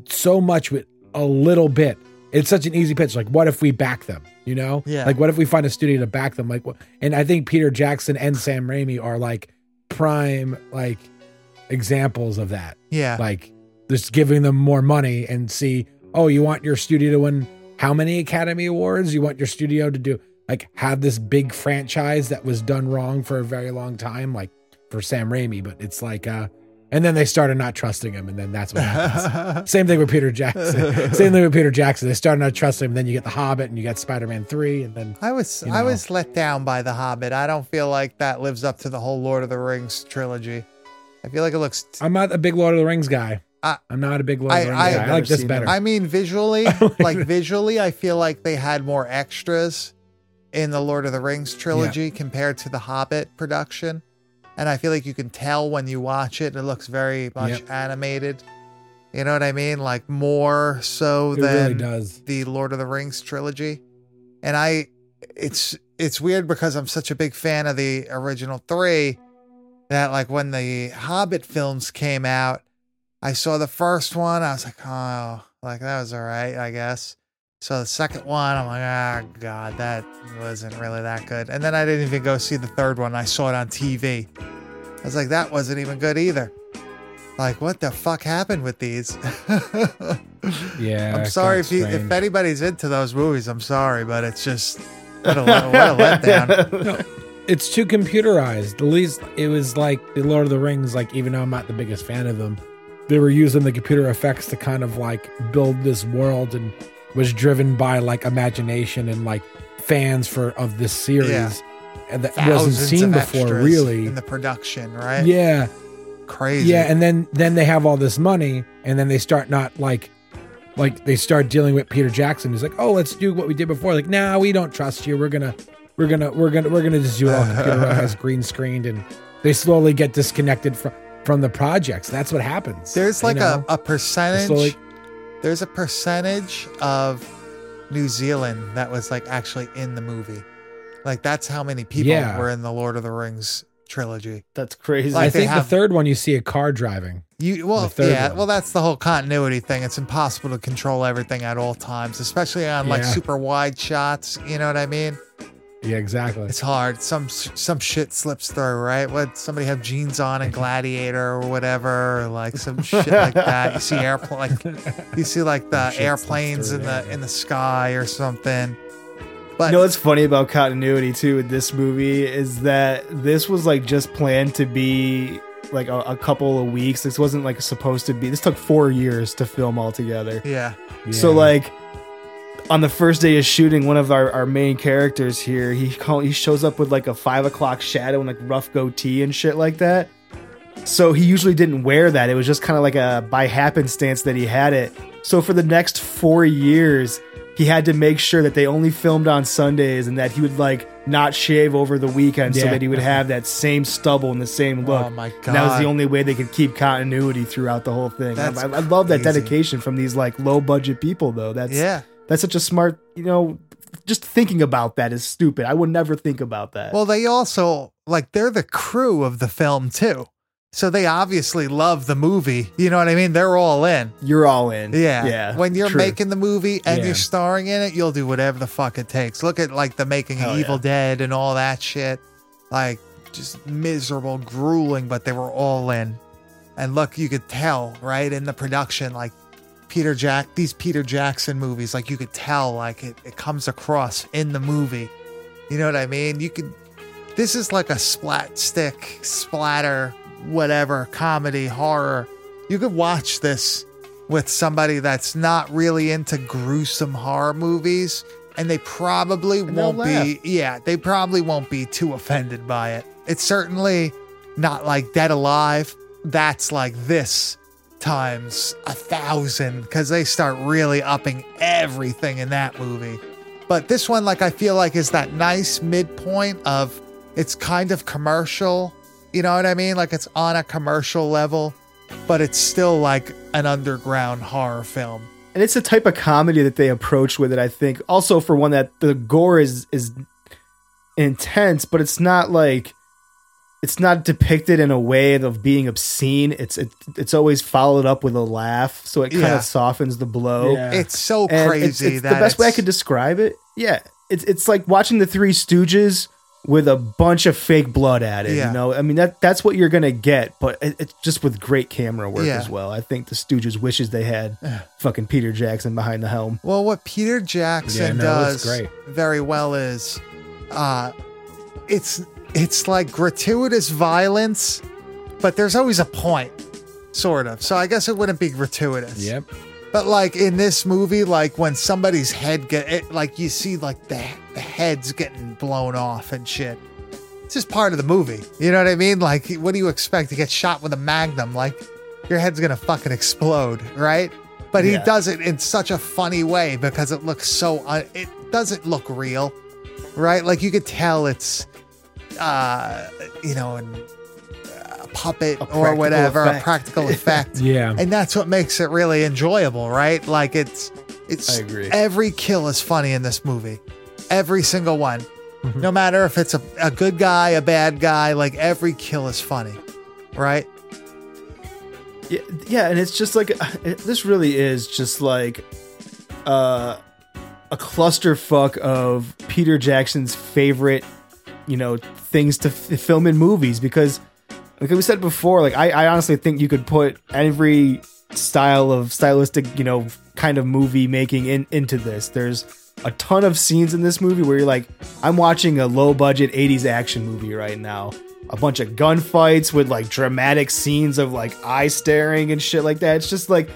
Speaker 3: so much with a little bit. It's such an easy pitch like what if we back them you know?
Speaker 1: Yeah.
Speaker 3: like what if we find a studio to back them? Like what and i think peter jackson and sam raimi are like prime like examples of that.
Speaker 1: Yeah.
Speaker 3: Like just giving them more money and see oh you want your studio to win how many academy awards? You want your studio to do like have this big franchise that was done wrong for a very long time like for sam raimi but it's like uh and then they started not trusting him and then that's what happens same thing with peter jackson same thing with peter jackson they started not trusting him and then you get the hobbit and you got spider-man 3 and then
Speaker 1: I was
Speaker 3: you
Speaker 1: I was let down by The Hobbit. I don't feel like that lives up to the whole Lord of the Rings trilogy. I feel like it looks.
Speaker 3: i'm not a big lord of the rings guy
Speaker 1: I-
Speaker 3: i'm not a big lord
Speaker 1: I-
Speaker 3: of the rings
Speaker 1: I-
Speaker 3: guy i
Speaker 2: I've
Speaker 3: like this better
Speaker 2: them.
Speaker 1: I mean, visually, like visually, I feel like they had more extras in the Lord of the Rings trilogy compared to the Hobbit production, and I feel like you can tell when you watch it. It looks very much
Speaker 3: Yep.
Speaker 1: animated. You know what I mean? Like more so
Speaker 3: it really
Speaker 1: than
Speaker 3: does
Speaker 1: the Lord of the Rings trilogy. And I it's it's weird because I'm such a big fan of the original 3 that like when the Hobbit films came out, I saw the first one, I was like, "Oh, like that was all right, I guess." So the second one, I'm like, ah, god, that wasn't really that good. And then I didn't even go see the third one. I saw it on TV. I was like, that wasn't even good either. Like, what the fuck happened with these?
Speaker 3: Yeah.
Speaker 1: I'm sorry if you, if anybody's into those movies. I'm sorry, but it's just what a, what a letdown.
Speaker 3: it's too computerized. At least it was like the Lord of the Rings. Like even though I'm not the biggest fan of them, they were using the computer effects to kind of like build this world and was driven by like imagination and like fans for of this series,
Speaker 1: Yeah.
Speaker 3: and that wasn't seen before. Really,
Speaker 1: in the production, right?
Speaker 3: yeah,
Speaker 1: crazy.
Speaker 3: yeah. And then then they have all this money, and then they start not like. Like they start dealing with Peter Jackson. He's like, "Oh, let's do what we did before." Like, "Nah, we don't trust you. We're gonna, we're gonna, we're gonna, we're gonna just do it all computerized, green screened." And they slowly get disconnected from from the projects. That's what happens.
Speaker 1: There's
Speaker 3: you
Speaker 1: like
Speaker 3: know?
Speaker 1: a, a percentage.
Speaker 3: Slowly-
Speaker 1: there's a percentage of New Zealand that was like actually in the movie. Like that's how many people
Speaker 3: Yeah.
Speaker 1: were in the Lord of the Rings trilogy.
Speaker 2: That's crazy.
Speaker 1: Like
Speaker 3: I
Speaker 1: they
Speaker 3: think
Speaker 1: have-
Speaker 3: the third one you see a car driving.
Speaker 1: You well,
Speaker 3: The third
Speaker 1: yeah,
Speaker 3: one.
Speaker 1: well that's the whole continuity thing. It's impossible to control everything at all times, especially on like
Speaker 3: Yeah.
Speaker 1: super wide shots. You know what I mean?
Speaker 3: Yeah, exactly.
Speaker 1: It's hard. Some some shit slips through, right? What somebody have jeans on in Gladiator or whatever, or like some shit like that. You see airplane, like you see like the airplanes
Speaker 3: through,
Speaker 1: in
Speaker 3: yeah.
Speaker 1: the in the sky or something. But
Speaker 2: You know what's funny about continuity too with this movie is that this was like just planned to be like a, a couple of weeks. This wasn't like supposed to be. This took four years to film altogether.
Speaker 1: yeah,
Speaker 2: So like on the first day of shooting, one of our, our main characters here, he call, he shows up with like a five o'clock shadow and like rough goatee and shit like that. So he usually didn't wear that. It was just kind of like a by happenstance that he had it. So for the next four years, he had to make sure that they only filmed on Sundays and that he would like not shave over the weekend so that he would have that same stubble and the same look.
Speaker 1: Oh my
Speaker 2: And that was the only way they could keep continuity throughout the whole thing. I, I love that dedication from these like low budget people though. That's
Speaker 1: yeah.
Speaker 2: That's such a smart, you know, just thinking about that is stupid. I would never think about that.
Speaker 1: Well, they also like they're the crew of the film too, so they obviously love the movie. You know what I mean? They're all in.
Speaker 2: you're all in.
Speaker 1: Yeah.
Speaker 2: Yeah.
Speaker 1: When you're
Speaker 2: true.
Speaker 1: making the movie and
Speaker 3: Yeah.
Speaker 1: you're starring in it, you'll do whatever the fuck it takes. Look at like the making of Evil
Speaker 2: yeah.
Speaker 1: Dead and all that shit. Like just miserable, grueling, but they were all in. And look, you could tell, right, in the production, like Peter Jack, these Peter Jackson movies, like you could tell, like it, it comes across in the movie. You know what I mean? You could, this is like a splat stick, splatter, whatever, comedy, horror. You could watch this with somebody that's not really into gruesome horror movies and they probably
Speaker 2: And
Speaker 1: won't be yeah they probably won't be too offended by it it's certainly not like dead alive that's like this times a thousand because they start really upping everything in that movie. But this one like i feel like is that nice midpoint of it's kind of commercial you know what i mean? Like it's on a commercial level but it's still like an underground horror film.
Speaker 2: And it's the type of comedy that they approach with it. I think. Also for one that the gore is is intense, but it's not like it's not depicted in a way of being obscene. It's it, it's always followed up with a laugh, so it kind
Speaker 1: Yeah.
Speaker 2: of softens the blow.
Speaker 3: Yeah.
Speaker 1: it's so
Speaker 2: And
Speaker 1: crazy
Speaker 2: it's, it's
Speaker 1: that
Speaker 2: the best way I
Speaker 1: it's-
Speaker 2: could describe it. Yeah, it's it's like watching the Three Stooges with a bunch of fake blood added.
Speaker 1: Yeah.
Speaker 2: You know, I mean that that's what you're gonna get, but it, it's just with great camera work
Speaker 1: Yeah.
Speaker 2: as well. I think the Stooges wishes they had fucking Peter Jackson behind the helm.
Speaker 1: Well, what Peter Jackson
Speaker 3: Yeah, no, it's
Speaker 1: does
Speaker 3: great.
Speaker 1: very well is, uh, it's it's like gratuitous violence, but there's always a point, sort of. So I guess it wouldn't be gratuitous.
Speaker 3: Yep.
Speaker 1: But like in this movie, like when somebody's head get it, like you see like the the heads getting blown off and shit. It's just part of the movie. You know what I mean? Like, what do you expect to get shot with a magnum? Like, your head's gonna fucking explode, right? But he
Speaker 2: Yeah.
Speaker 1: does it in such a funny way because it looks so. Un- it doesn't look real, right? Like you could tell it's, uh, you know, an, a puppet
Speaker 2: A
Speaker 1: or
Speaker 2: practical
Speaker 1: whatever, a practical effect
Speaker 3: Yeah.
Speaker 1: and that's what makes it really enjoyable, right? Like it's it's
Speaker 2: I agree.
Speaker 1: every kill is funny in this movie. Every single one.
Speaker 2: Mm-hmm.
Speaker 1: No matter if it's a, a good guy, a bad guy, like every kill is funny. Right?
Speaker 2: Yeah, yeah, and it's just like it, this really is just like uh a clusterfuck of Peter Jackson's favorite, you know, things to f- film in movies because, like we said before, like I, I honestly think you could put every style of stylistic, you know, kind of movie making in into this. There's a ton of scenes in this movie where you're like, I'm watching a low budget 80s action movie right now. A bunch of gunfights with like dramatic scenes of like eye staring and shit like that. It's just like,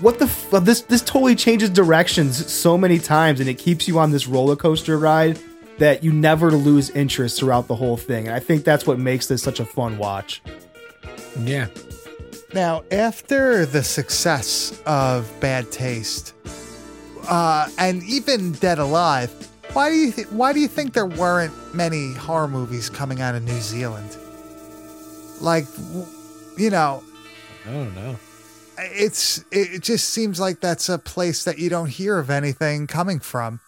Speaker 2: what the f- this this totally changes directions so many times and it keeps you on this roller coaster ride that you never lose interest throughout the whole thing. And I think that's what makes this such a fun watch.
Speaker 3: Yeah.
Speaker 1: Now, after the success of Bad Taste, uh, and even Dead Alive, why do you th- why do you think there weren't many horror movies coming out of New Zealand? Like, w- you know,
Speaker 3: I don't know.
Speaker 1: it's it it just seems like that's a place that you don't hear of anything coming from.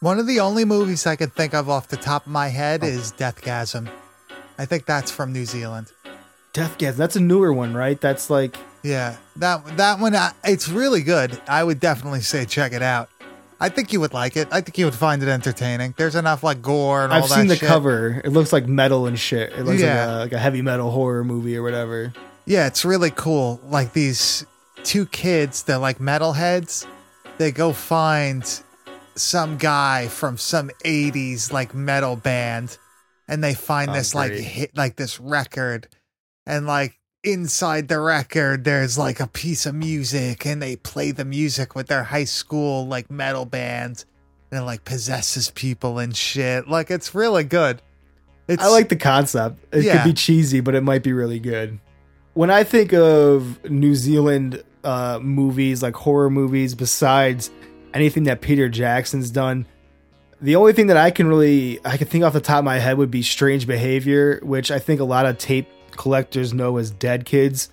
Speaker 1: One of the only movies I can think of off the top of my head is Deathgasm. I think that's from New Zealand.
Speaker 2: Deathgasm, that's a newer one, right? That's like
Speaker 1: Yeah, that that one uh, it's really good. I would definitely say check it out. I think you would like it. I think you would find it entertaining. There's enough like gore and all that.
Speaker 2: I've seen the
Speaker 1: shit.
Speaker 2: cover. It looks like metal and shit. It looks
Speaker 1: Yeah.
Speaker 2: like, a, like a heavy metal horror movie or whatever.
Speaker 1: Yeah, it's really cool. Like these two kids, they're like metalheads. They go find some guy from some 80s like metal band and they find this like
Speaker 2: great.
Speaker 1: hit like this record and like inside the record there's like a piece of music and they play the music with their high school like metal band and it like possesses people and shit. Like it's really good. It's
Speaker 2: I like the concept. It
Speaker 1: Yeah.
Speaker 2: could be cheesy, but it might be really good. When I think of New Zealand uh, movies, like horror movies, besides anything that Peter Jackson's done, the only thing that I can really I can think off the top of my head would be Strange Behavior, which I think a lot of tape collectors know as Dead Kids.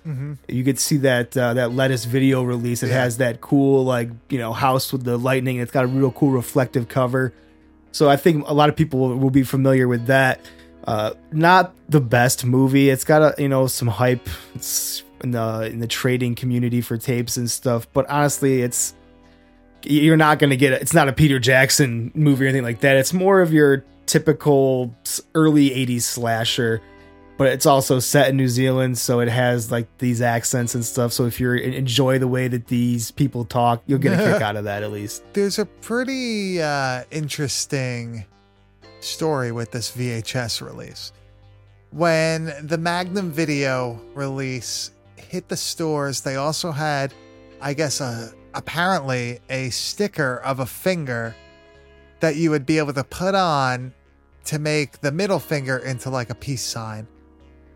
Speaker 2: You could see that uh, that Lettuce video release. It
Speaker 1: Yeah.
Speaker 2: has that cool like you know house with the lightning. It's got a real cool reflective cover. So I think a lot of people will, will be familiar with that. Uh, not the best movie. It's got a you know some hype. It's in the in the trading community for tapes and stuff. But honestly, it's you're not going to get. It's not a Peter Jackson movie or anything like that. It's more of your typical early 80s slasher, but it's also set in New Zealand, so it has like these accents and stuff. So if you enjoy the way that these people talk, you'll get a kick out of that at least.
Speaker 1: there's a pretty uh, interesting story with this VHS release. When the Magnum video release hit the stores, they also had, I guess, a apparently a sticker of a finger that you would be able to put on to make the middle finger into like a peace sign.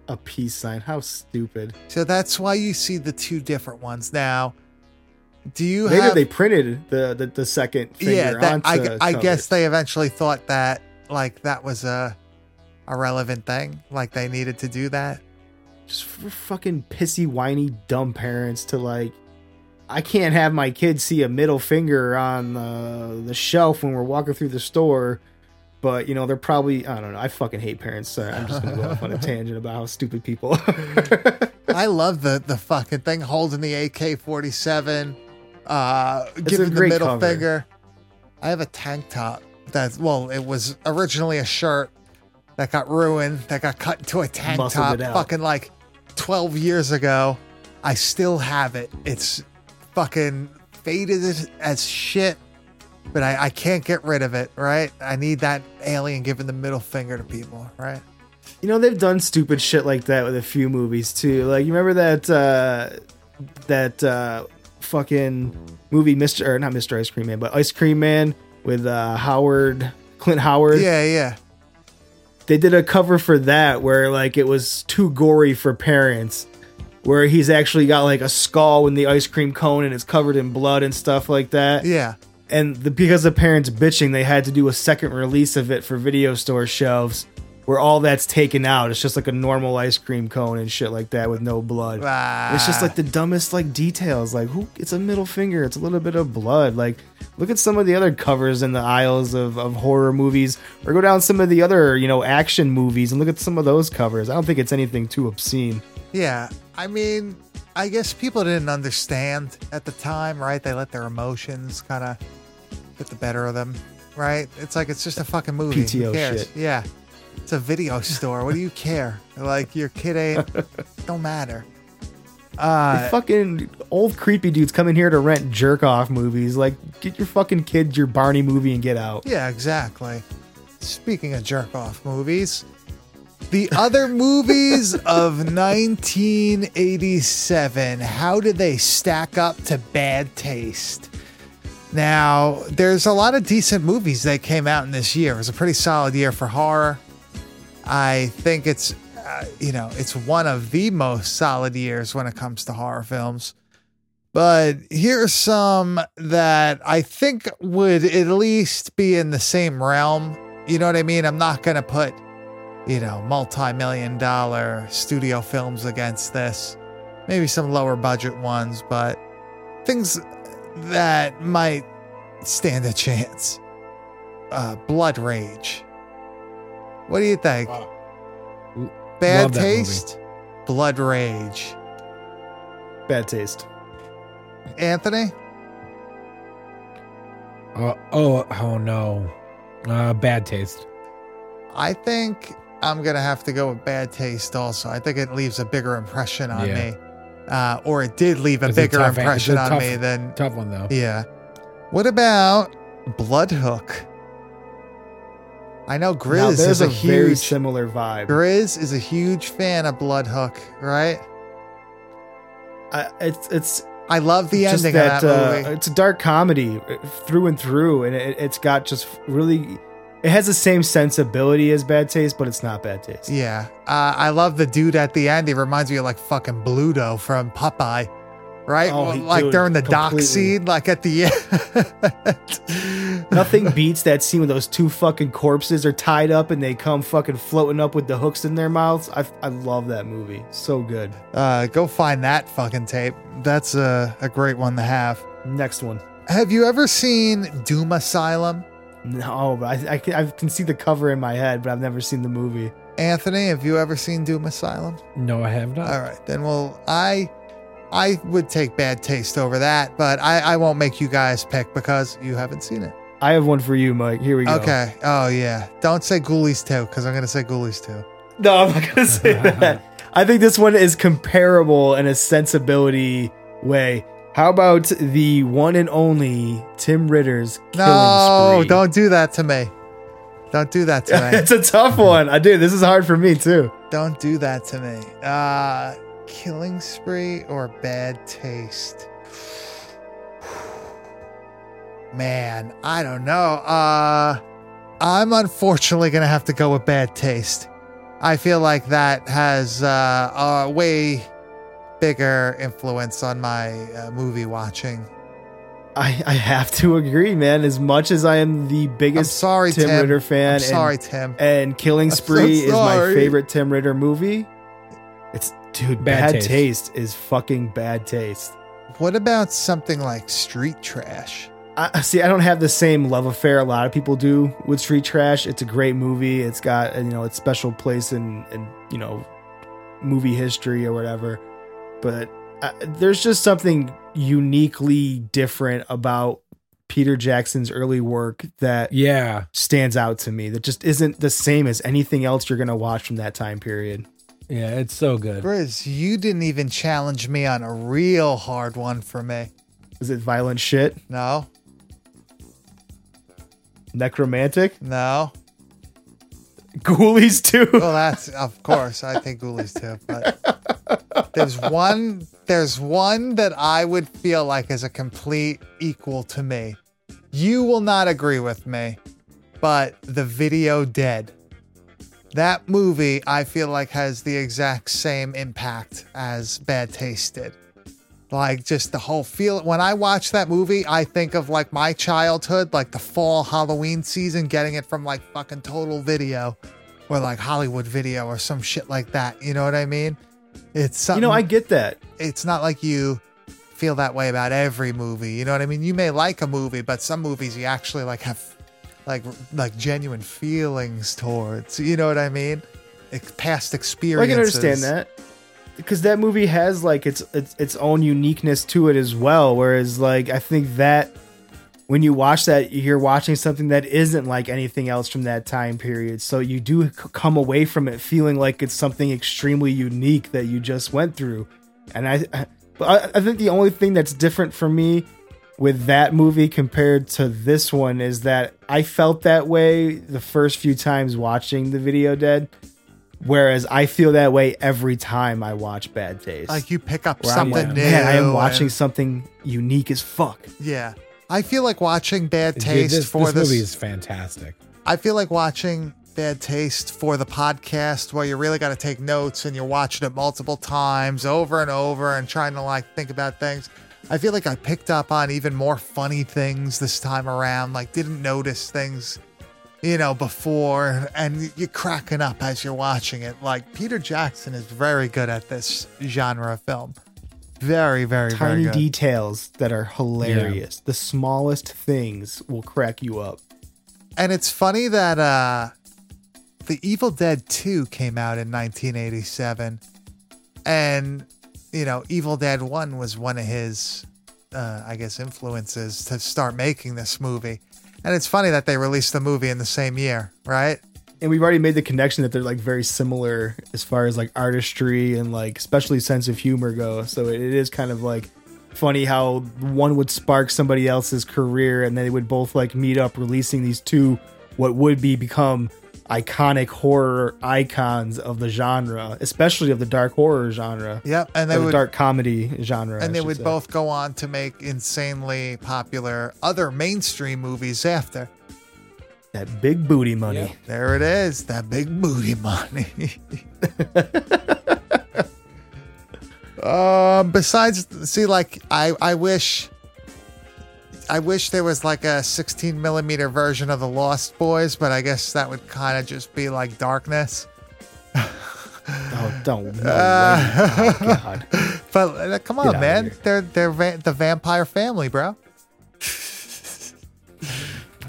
Speaker 2: A peace sign. How stupid.
Speaker 1: So that's why you see the two different ones now. Do you
Speaker 2: Maybe
Speaker 1: have
Speaker 2: they printed the the, the second finger
Speaker 1: yeah that, I, I guess they eventually thought that like that was a a relevant thing like they needed to do that
Speaker 2: just for fucking pissy, whiny, dumb parents to like. I can't have my kids see a middle finger on the the shelf when we're walking through the store, but you know they're probably I don't know. I fucking hate parents. Sorry, I'm just gonna go off on a tangent about how stupid people. are.
Speaker 1: i love the the fucking thing holding the ak-47 uh giving the middle
Speaker 2: cover.
Speaker 1: finger i have a tank top that's well it was originally a shirt that got ruined that got cut into a tank
Speaker 2: Muscled
Speaker 1: top fucking like 12 years ago i still have it it's fucking faded as- as shit but I, I can't get rid of it right i need that alien giving the middle finger to people right
Speaker 2: you know they've done stupid shit like that with a few movies too. Like you remember that uh that uh fucking movie Mr. or not Mr. Ice Cream Man, but Ice Cream Man with uh Howard Clint Howard.
Speaker 1: yeah yeah
Speaker 2: they did a cover for that where like it was too gory for parents where he's actually got like a skull in the ice cream cone and it's covered in blood and stuff like that.
Speaker 1: Yeah.
Speaker 2: And the, because the parents bitching they had to do a second release of it for video store shelves where all that's taken out. It's just like a normal ice cream cone and shit like that with no blood.
Speaker 1: Ah.
Speaker 2: it's just like the dumbest like details. Like who it's a middle finger. It's a little bit of blood. Like look at some of the other covers in the aisles of, of horror movies or go down some of the other you know action movies and look at some of those covers. I don't think it's anything too obscene
Speaker 1: Yeah, I mean, I guess people didn't understand at the time, right? They let their emotions kind of get the better of them, right? It's like it's just a fucking movie. Who
Speaker 2: PTO
Speaker 1: cares?
Speaker 2: shit.
Speaker 1: Yeah, it's a video store. What do you care? Like your kid ain't. don't matter. Uh,
Speaker 2: fucking old creepy dudes coming here to rent jerk off movies. Like, get your fucking kid your Barney movie and get out.
Speaker 1: Yeah, exactly. Speaking of jerk off movies, the other movies of 1987, how do they stack up to bad taste? Now, there's a lot of decent movies that came out in this year. It was a pretty solid year for horror. I think it's, uh, you know, it's one of the most solid years when it comes to horror films. But here's some that I think would at least be in the same realm. You know what I mean? I'm not going to put, you know, multi million dollar studio films against this. Maybe some lower budget ones, but things that might stand a chance. Uh, Blood Rage. What do you think? Bad
Speaker 3: Love
Speaker 1: taste? Blood Rage.
Speaker 2: Bad taste.
Speaker 1: Anthony?
Speaker 3: Uh, oh, oh no. Uh, bad taste.
Speaker 1: I think I'm gonna have to go with bad taste. Also, I think it leaves a bigger impression on
Speaker 3: Yeah.
Speaker 1: me, uh, or it did leave a
Speaker 3: It's a
Speaker 1: bigger
Speaker 3: tough- it's a
Speaker 1: impression on
Speaker 3: tough-
Speaker 1: me than
Speaker 3: Tough one though.
Speaker 1: yeah. What about Bloodhook? I know
Speaker 2: now,
Speaker 1: Grizz
Speaker 2: there's
Speaker 1: is a,
Speaker 2: a, very
Speaker 1: huge
Speaker 2: similar vibe.
Speaker 1: Grizz is a huge fan of Bloodhook, right?
Speaker 2: I, it's it's
Speaker 1: I love the ending
Speaker 2: that,
Speaker 1: of that
Speaker 2: uh,
Speaker 1: movie.
Speaker 2: it's a dark comedy through and through, and it, it's got just really. It has the same sensibility as Bad Taste, but it's not Bad Taste.
Speaker 1: yeah, uh, I love the dude at the end. He reminds me of like fucking Bluto from Popeye, right?
Speaker 2: Oh, he-
Speaker 1: like during the dock
Speaker 2: completely.
Speaker 1: scene, like at the end.
Speaker 2: Nothing beats that scene when those two fucking corpses are tied up and they come fucking floating up with the hooks in their mouths. I, I love that movie. So good.
Speaker 1: Uh, go find that fucking tape. That's a, a great one to have.
Speaker 2: Next one.
Speaker 1: Have you ever seen Doom Asylum?
Speaker 2: No, but I, I, can, I can see the cover in my head, but I've never seen the movie.
Speaker 1: Anthony, have you ever seen Doom Asylum?
Speaker 3: No, I have not.
Speaker 1: All right, then well, I I would take bad taste over that, but I, I won't make you guys pick because you haven't seen it.
Speaker 2: I have one for you, Mike. Here we go.
Speaker 1: Okay. Oh yeah. Don't say Ghoulies 2, because I'm gonna say Ghoulies 2.
Speaker 2: No, I'm not gonna say that. I think this one is comparable in a sensibility way. How about the one and only Tim Ritter's Killing Spree?
Speaker 1: No,
Speaker 2: Spree?
Speaker 1: don't do that to me. Don't do that to me.
Speaker 2: it's a tough one. I do. This is hard for me too.
Speaker 1: Don't do that to me. Uh killing spree or bad taste? Man, I don't know. Uh I'm unfortunately going to have to go with bad taste. I feel like that has uh, a way bigger influence on my uh, movie watching.
Speaker 2: I, I have to agree, man. As much as I am the
Speaker 1: I'm
Speaker 2: biggest
Speaker 1: sorry,
Speaker 2: Tim,
Speaker 1: Tim.
Speaker 2: Ritter fan,
Speaker 1: I'm sorry,
Speaker 2: and,
Speaker 1: Tim.
Speaker 2: and Killing
Speaker 1: I'm so
Speaker 2: Spree is my favorite Tim Ritter movie. It's dude,
Speaker 3: Bad
Speaker 2: bad,
Speaker 3: taste.
Speaker 2: taste. is fucking bad taste.
Speaker 1: What about something like street trash?
Speaker 2: I see. I don't have the same love affair a lot of people do with Street Trash. It's a great movie. It's got you know its special place in in you know movie history or whatever. But uh, there's just something uniquely different about Peter Jackson's early work that
Speaker 3: Yeah.
Speaker 2: stands out to me. That just isn't the same as anything else you're gonna watch from that time period.
Speaker 3: Yeah, it's so good.
Speaker 1: Grizz, you didn't even challenge me on a real hard one for me.
Speaker 2: Is it violent shit?
Speaker 1: No,
Speaker 2: Nekromantik?
Speaker 1: no.
Speaker 2: Ghoulies too?
Speaker 1: Well, that's of course. I think Ghoulies too, but there's one. There's one that I would feel like is a complete equal to me. You will not agree with me, but the video dead. That movie, I feel like, has the exact same impact as Bad Taste did. Like, just the whole feel. When I watch that movie, I think of like my childhood, like the fall Halloween season, getting it from like fucking Total Video or like Hollywood Video or some shit like that. You know what I mean? It's
Speaker 2: you know, I get that.
Speaker 1: it's not like you feel that way about every movie. You know what I mean? You may like a movie, but some movies you actually like have like like genuine feelings towards. You know what I mean? Ex- past
Speaker 2: Well, I can understand that because that movie has like its, its its own uniqueness to it as well. Whereas like I think that when you watch that, you're watching something that isn't like anything else from that time period. So you do c- come away from it feeling like it's something extremely unique that you just went through. And I, I- but I, I think the only thing that's different for me with that movie compared to this one is that I felt that way the first few times watching the Video Dead, whereas I feel that way every time I watch Bad Taste.
Speaker 1: Like you pick up
Speaker 2: Where I'm
Speaker 1: something
Speaker 2: like,
Speaker 1: new.
Speaker 2: man, I am watching
Speaker 1: and-
Speaker 2: something unique as fuck.
Speaker 1: yeah. I feel like watching Bad
Speaker 3: Dude,
Speaker 1: Taste
Speaker 3: this,
Speaker 1: for
Speaker 3: this
Speaker 1: this.
Speaker 3: movie is fantastic.
Speaker 1: I feel like watching Bad Taste for the podcast where you really got to take notes and you're watching it multiple times over and over and trying to like think about things. I feel like I picked up on even more funny things this time around, like didn't notice things, you know, before and you're cracking up as you're watching it. Like Peter Jackson is very good at this genre of film. Very, very, very
Speaker 2: Tiny
Speaker 1: good.
Speaker 2: details that are hilarious. The smallest things will crack you up.
Speaker 1: And it's funny that uh The Evil Dead 2 came out in 1987 and you know, Evil Dead 1 was one of his uh I guess influences to start making this movie. And it's funny that they released the movie in the same year, right?
Speaker 2: And we've already made the connection that they're like very similar as far as like artistry and like especially sense of humor go. So it, it is kind of like funny how one would spark somebody else's career and they would both like meet up releasing these two what would be become iconic horror icons of the genre, especially of the dark horror genre.
Speaker 1: Yep, and they
Speaker 2: the
Speaker 1: would
Speaker 2: dark comedy genre. I
Speaker 1: and they would
Speaker 2: say.
Speaker 1: both go on to make insanely popular other mainstream movies after.
Speaker 2: That big booty money.
Speaker 3: Yep.
Speaker 1: There it is, that big booty money. um, besides, see, like I, I wish, I wish there was like a 16 millimeter version of the Lost Boys, but I guess that would kind of just be like darkness.
Speaker 2: Oh, don't. No
Speaker 1: Uh.
Speaker 2: Oh, God.
Speaker 1: But uh, come on, man, they're they're va- the vampire family, bro.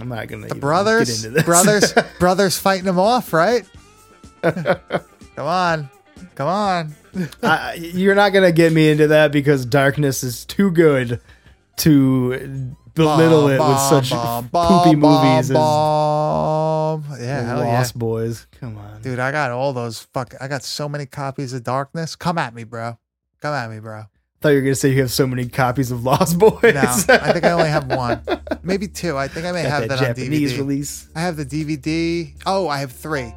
Speaker 2: I'm not gonna.
Speaker 1: The brothers,
Speaker 2: Get into this.
Speaker 1: brothers, brothers fighting them off, right? come on, come on.
Speaker 2: I, you're not gonna get me into that because darkness is too good to belittle it with such poopy movies as
Speaker 1: bomb. Yeah, hell yeah.
Speaker 2: Lost Boys. Come on,
Speaker 1: Dude, I got all those fuck. I got so many copies of Darkness. Come at me, bro. Come at me, bro.
Speaker 2: I thought you were gonna say you have so many copies of Lost Boys.
Speaker 1: No, I think I only have one, maybe two. I think I may
Speaker 2: Got
Speaker 1: have
Speaker 2: that
Speaker 1: that, on
Speaker 2: Japanese
Speaker 1: DVD.
Speaker 2: release.
Speaker 1: I have the DVD. Oh, I have three: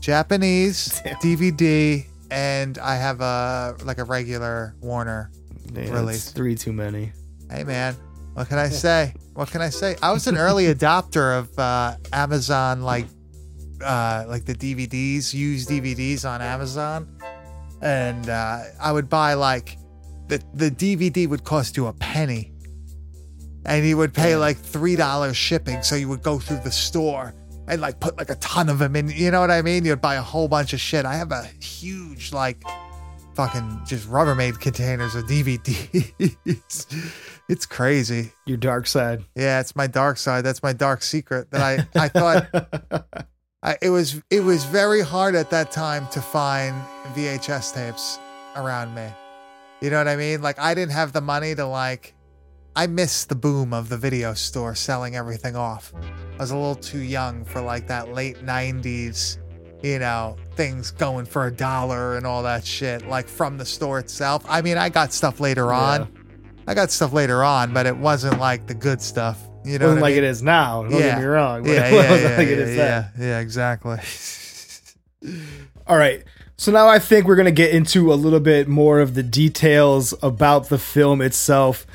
Speaker 1: Japanese
Speaker 2: Damn.
Speaker 1: DVD, and I have a like a regular Warner.
Speaker 2: Yeah,
Speaker 1: Release.
Speaker 2: three too many.
Speaker 1: Hey, man, what can I say? What can I say? I was an early adopter of uh, Amazon, like uh, like the DVDs, used DVDs on Amazon, and uh, I would buy like the the DVD would cost you a penny, and you would pay like three dollars shipping. So you would go through the store and like put like a ton of them in. You know what I mean? You'd buy a whole bunch of shit. I have a huge like fucking just Rubbermaid containers of DVDs. it's crazy.
Speaker 2: Your dark side.
Speaker 1: Yeah, it's my dark side. That's my dark secret that I I thought I, it was it was very hard at that time to find VHS tapes around me. You know what I mean? Like I didn't have the money to like I missed the boom of the video store selling everything off. I was a little too young for like that late 90s, you know, things going for a dollar and all that shit like from the store itself. I mean, I got stuff later on. I got stuff later on, but it wasn't like the good stuff. You know,
Speaker 2: wasn't
Speaker 1: what I
Speaker 2: like
Speaker 1: mean?
Speaker 2: it is now. Don't get me wrong.
Speaker 1: Yeah, yeah, yeah,
Speaker 2: like
Speaker 1: yeah, yeah, yeah, exactly.
Speaker 2: All right. So now I think we're going to get into a little bit more of the details about the film itself.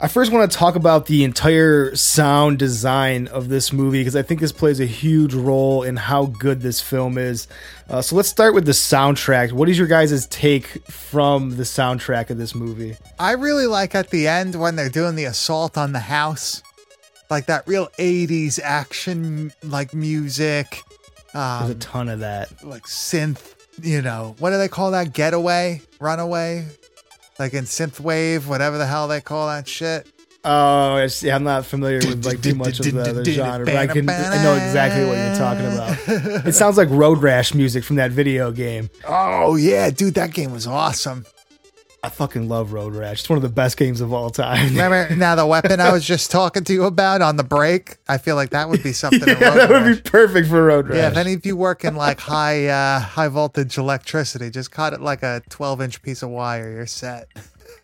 Speaker 2: I first want to talk about the entire sound design of this movie because I think this plays a huge role in how good this film is. Uh, so let's start with the soundtrack. What is your guys' take from the soundtrack of this movie?
Speaker 1: I really like at the end when they're doing the assault on the house, like that real '80s action like music,
Speaker 2: There's a
Speaker 1: um,
Speaker 2: ton of that.
Speaker 1: like synth. You know, what do they call that? Getaway, runaway, like in synthwave, whatever the hell they call that shit.
Speaker 2: Oh, I see. I'm not familiar with like too much of the, other genre, but I can I know exactly what you're talking about. It sounds like road rash music from that video game.
Speaker 1: Oh yeah, dude, that game was awesome.
Speaker 2: I fucking love Road Rash. It's one of the best games of all time.
Speaker 1: Remember now the weapon I was just talking to you about on the break? I feel like that would be something.
Speaker 2: yeah,
Speaker 1: Road
Speaker 2: that would be perfect for Road Rash.
Speaker 1: Yeah, if any of you work in like high uh, high voltage electricity, just cut it like a 12 inch piece of wire. You're set.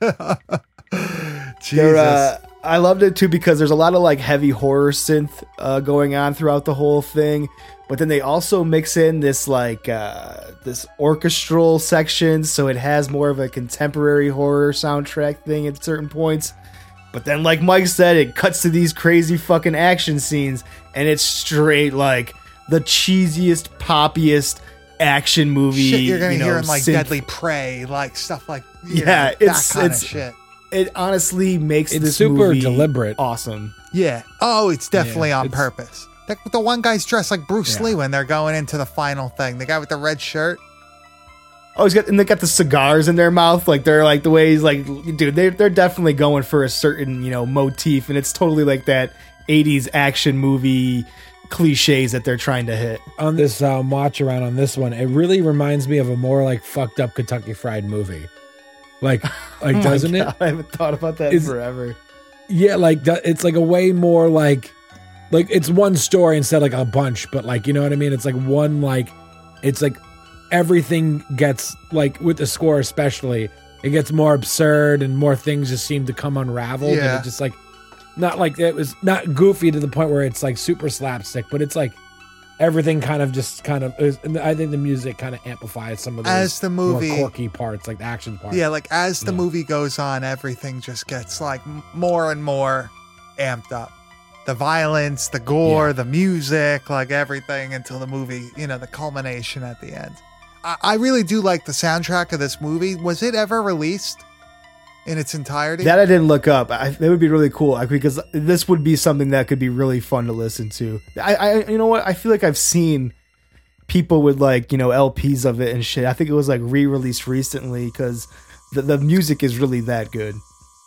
Speaker 1: Jesus.
Speaker 2: They're, uh, I loved it too because there's a lot of like heavy horror synth uh, going on throughout the whole thing, but then they also mix in this like uh, this orchestral section, so it has more of a contemporary horror soundtrack thing at certain points. But then, like Mike said, it cuts to these crazy fucking action scenes, and it's straight like the cheesiest, poppiest action movie.
Speaker 1: shit you're gonna
Speaker 2: you know,
Speaker 1: hear in like
Speaker 2: synth
Speaker 1: Deadly Prey, like stuff like
Speaker 2: Yeah,
Speaker 1: know,
Speaker 2: it's-
Speaker 1: that kind
Speaker 2: it's-
Speaker 1: of shit.
Speaker 2: It honestly makes
Speaker 3: It's
Speaker 2: this
Speaker 3: super
Speaker 2: movie
Speaker 3: deliberate.
Speaker 2: awesome.
Speaker 1: Yeah. Oh, it's definitely
Speaker 3: Yeah,
Speaker 1: on
Speaker 3: it's-
Speaker 1: purpose. The, the one guy's dressed like Bruce
Speaker 3: Yeah.
Speaker 1: Lee when they're going into the final thing. The guy with the red shirt.
Speaker 2: Oh, he's got and they got the cigars in their mouth, like they're like the way he's like, dude, they they're definitely going for a certain you know motif, and it's totally like that '80s action movie cliches that they're trying to hit.
Speaker 3: on this um, watch around on this one, it really reminds me of a more like fucked up Kentucky Fried movie. Like, like
Speaker 2: Oh
Speaker 3: doesn't it?
Speaker 2: I haven't thought about that
Speaker 3: Is-
Speaker 2: forever.
Speaker 3: Yeah, like it's like a way more like, like it's one story instead of like a bunch, but like you know what I mean. It's like one like, it's like everything gets like with the score especially, it gets more absurd and more things just seem to come unraveled.
Speaker 1: Yeah.
Speaker 3: And it just like, not like it was not goofy to the point where it's like super slapstick, but it's like everything kind of just kind of. Is, I think the music kind of amplifies some of those
Speaker 1: As the movie-
Speaker 3: more quirky parts, like the action parts.
Speaker 1: Yeah, like as the
Speaker 3: Yeah.
Speaker 1: movie goes on, everything just gets like more and more amped up. The violence, the gore,
Speaker 3: Yeah.
Speaker 1: the music, like everything until the movie, you know, the culmination at the end. I, I really do like the soundtrack of this movie. Was it ever released in its entirety?
Speaker 2: That I didn't look up. I, that would be really cool because this would be something that could be really fun to listen to. I, I, you know what? I feel like I've seen people with like you know LPs of it and shit. I think it was like re-released recently because the, the music is really that good.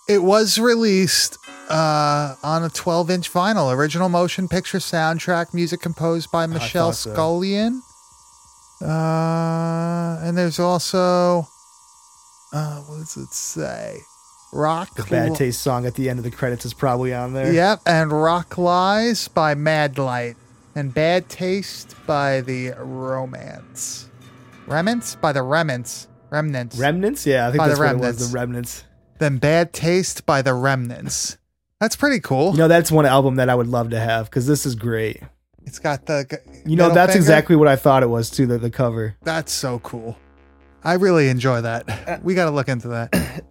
Speaker 1: It was released uh, on a 12 inch vinyl, original motion picture soundtrack, music composed by Michelle
Speaker 2: thought so.
Speaker 1: Scullion. Uh, and there's also, uh, what does it say? Rock.
Speaker 2: The Bad
Speaker 1: Li-
Speaker 2: Taste song at the end of the credits is probably on there.
Speaker 1: Yep, and Rock Lies by Mad Light, and Bad Taste by the Romance. Remnants by the Remnants. Remnants.
Speaker 2: Remnants? Yeah, I think
Speaker 1: By the
Speaker 2: that's what it
Speaker 1: Remnants.
Speaker 2: was. The Remnants.
Speaker 1: then Bad Taste by the Remnants. That's pretty cool.
Speaker 2: You know, that's one album that I would love to have because this is great.
Speaker 1: It's got the.
Speaker 2: You know, that's
Speaker 1: finger.
Speaker 2: exactly what I thought it was too. The, the cover.
Speaker 1: That's so cool. I really enjoy that. We got to look into that.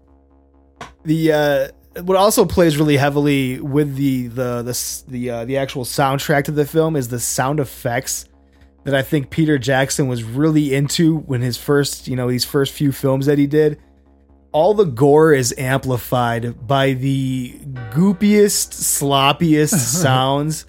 Speaker 2: the uh what also plays really heavily with the the the the uh, the actual soundtrack to the film is the sound effects that I think Peter Jackson was really into when his first you know these first few films that he did. All the gore is amplified by the goopiest, sloppiest sounds,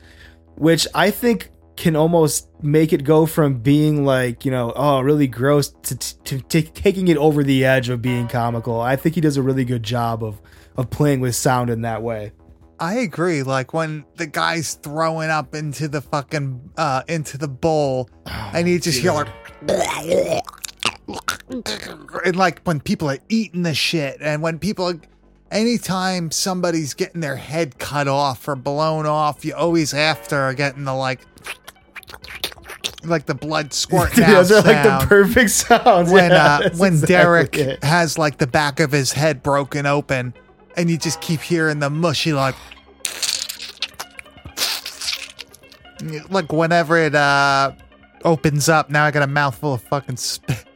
Speaker 2: which I think can almost make it go from being like you know oh really gross to, to, to taking it over the edge of being comical i think he does a really good job of of playing with sound in that way
Speaker 1: I agree. Like when the guy's throwing up into the fucking uh into the bowl, and you just hear like, and like when people are eating the shit, and when people, anytime somebody's getting their head cut off or blown off, you always after are getting the like, like the blood squirting out
Speaker 2: those are like the perfect sounds
Speaker 1: when
Speaker 2: Yeah,
Speaker 1: uh, when
Speaker 2: exactly
Speaker 1: Derek
Speaker 2: it.
Speaker 1: has like the back of his head broken open, and you just keep hearing the mushy like, like whenever it uh opens up. Now I got a mouthful of fucking spit.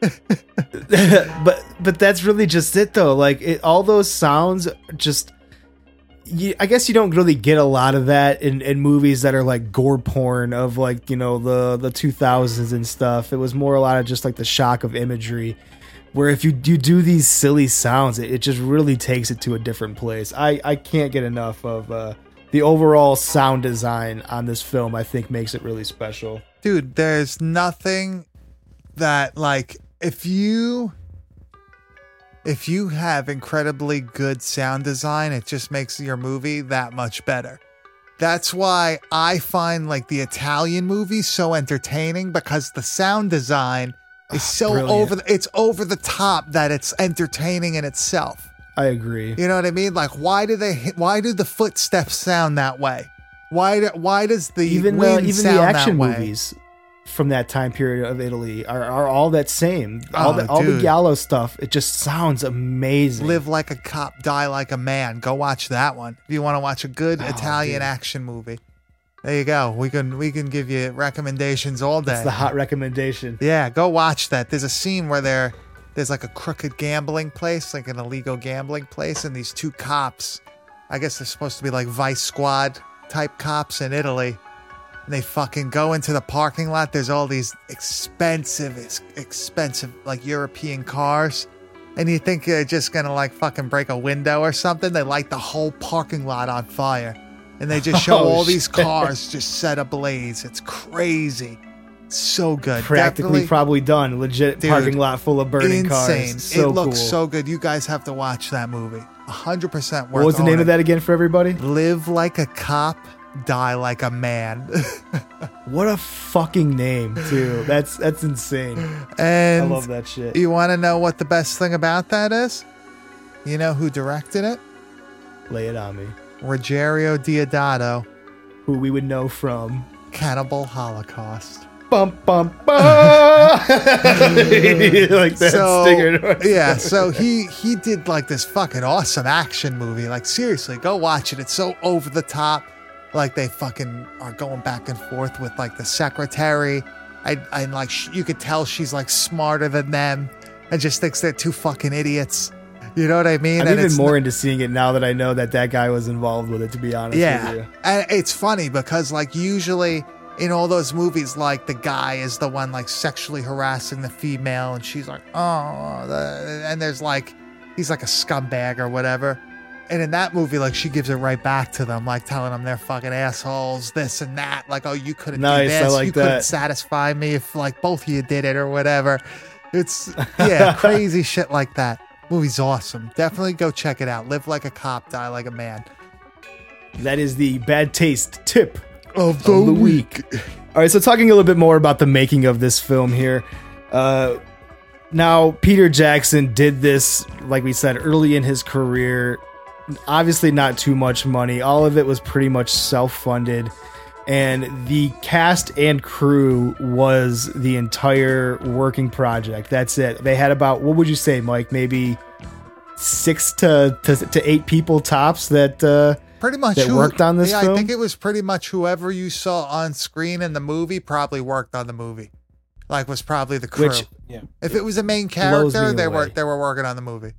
Speaker 2: but but that's really just it though like it, all those sounds just you, I guess you don't really get a lot of that in, in movies that are like gore porn of like you know the the 2000s and stuff. It was more a lot of just like the shock of imagery. Where if you you do these silly sounds, it, it just really takes it to a different place. I I can't get enough of uh, the overall sound design on this film. I think makes it really special.
Speaker 1: Dude, there's nothing that like if you if you have incredibly good sound design, it just makes your movie that much better. That's why I find like the Italian movies so entertaining because the sound design ah, is so
Speaker 2: Brilliant.
Speaker 1: over the, it's over the top that it's entertaining in itself.
Speaker 2: I agree.
Speaker 1: You know what I mean? Like why do they why do the footsteps sound that way? Why do, why does the
Speaker 2: even the,
Speaker 1: wind
Speaker 2: even the action movies from that time period of Italy are, are all that same. All
Speaker 1: Oh,
Speaker 2: the all the. giallo stuff. It just sounds amazing.
Speaker 1: Live like a cop, die like a man. Go watch that one. If you want to watch a good Italian
Speaker 2: Oh, dude.
Speaker 1: action movie. There you go. We can we can give you recommendations all day.
Speaker 2: That's the hot recommendation.
Speaker 1: Yeah, go watch that. There's a scene where there there's like a crooked gambling place, like an illegal gambling place, and these two cops, I guess they're supposed to be like vice squad type cops in Italy. And they fucking go into the parking lot. There's all these expensive, expensive like European cars. And you think they're just gonna like fucking break a window or something. They light the whole parking lot on fire. And they just show
Speaker 2: Oh,
Speaker 1: all these cars just set ablaze. It's crazy. So good.
Speaker 2: Practically
Speaker 1: Definitely
Speaker 2: probably done. Legit
Speaker 1: Dude,
Speaker 2: parking lot full of burning
Speaker 1: insane.
Speaker 2: cars. So
Speaker 1: it looks
Speaker 2: cool.
Speaker 1: so good. You guys have to watch that movie. 100% worth it.
Speaker 2: What was the name of that again for everybody?
Speaker 1: Live like a cop, die like a man.
Speaker 2: What a fucking name, too. That's that's insane.
Speaker 1: And I
Speaker 2: love that shit.
Speaker 1: you want to know what the best thing about that is? You know who directed it?
Speaker 2: Lay it on me.
Speaker 1: Ruggero Deodato,
Speaker 2: Who we would know from
Speaker 1: Cannibal Holocaust.
Speaker 2: bum bum bum like that
Speaker 1: so
Speaker 2: stinger.
Speaker 1: yeah, so he he did like this fucking awesome action movie. Like seriously, go watch it. It's so over the top. Like they fucking are going back and forth with like the secretary. I and like sh- you could tell she's like smarter than them and just thinks they're two fucking idiots. You know what I mean?
Speaker 2: I'm
Speaker 1: And
Speaker 2: even more
Speaker 1: n-
Speaker 2: into seeing it now that I know that that guy was involved with it. To be honest with
Speaker 1: yeah,
Speaker 2: you.
Speaker 1: and it's funny because like usually in all those movies, like the guy is the one like sexually harassing the female, and she's like, oh, and there's like he's like a scumbag or whatever. And in that movie, like she gives it right back to them, like telling them they're fucking assholes, this and that. Like, oh, you couldn't
Speaker 2: Nice,
Speaker 1: do this,
Speaker 2: like
Speaker 1: you couldn't satisfy me if like both of you did it or whatever. It's yeah, crazy shit like that. Movie's awesome. Definitely go check it out. Live like a cop, die like a man.
Speaker 2: That is the bad taste tip
Speaker 1: Of
Speaker 2: of the week. All right, so talking a little bit more about the making of this film here. Uh, now, Peter Jackson did this, like we said, early in his career. Obviously, not too much money. All of it was pretty much self funded. And the cast and crew was the entire working project. That's it. They had about, what would you say, Mike? Maybe six to, to, to eight people tops that. Uh,
Speaker 1: pretty much
Speaker 2: that worked on this
Speaker 1: yeah,
Speaker 2: film?
Speaker 1: I think it was pretty much whoever you saw on screen in the movie probably worked on the movie. Like was probably the crew.
Speaker 2: Which-
Speaker 3: Yeah.
Speaker 1: if it was a main character,
Speaker 2: me
Speaker 1: they were they were working on the movie.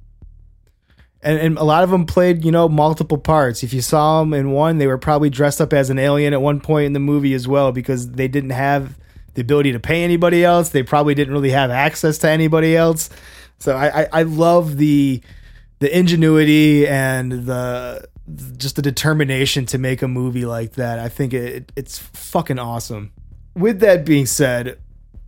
Speaker 2: And, and a lot of them played you know multiple parts. If you saw them in one they were probably dressed up as an alien at one point in the movie as well because they didn't have the ability to pay anybody else. They probably didn't really have access to anybody else. So i i, I love the the ingenuity and the just the determination to make a movie like that. I think it it's fucking awesome. With that being said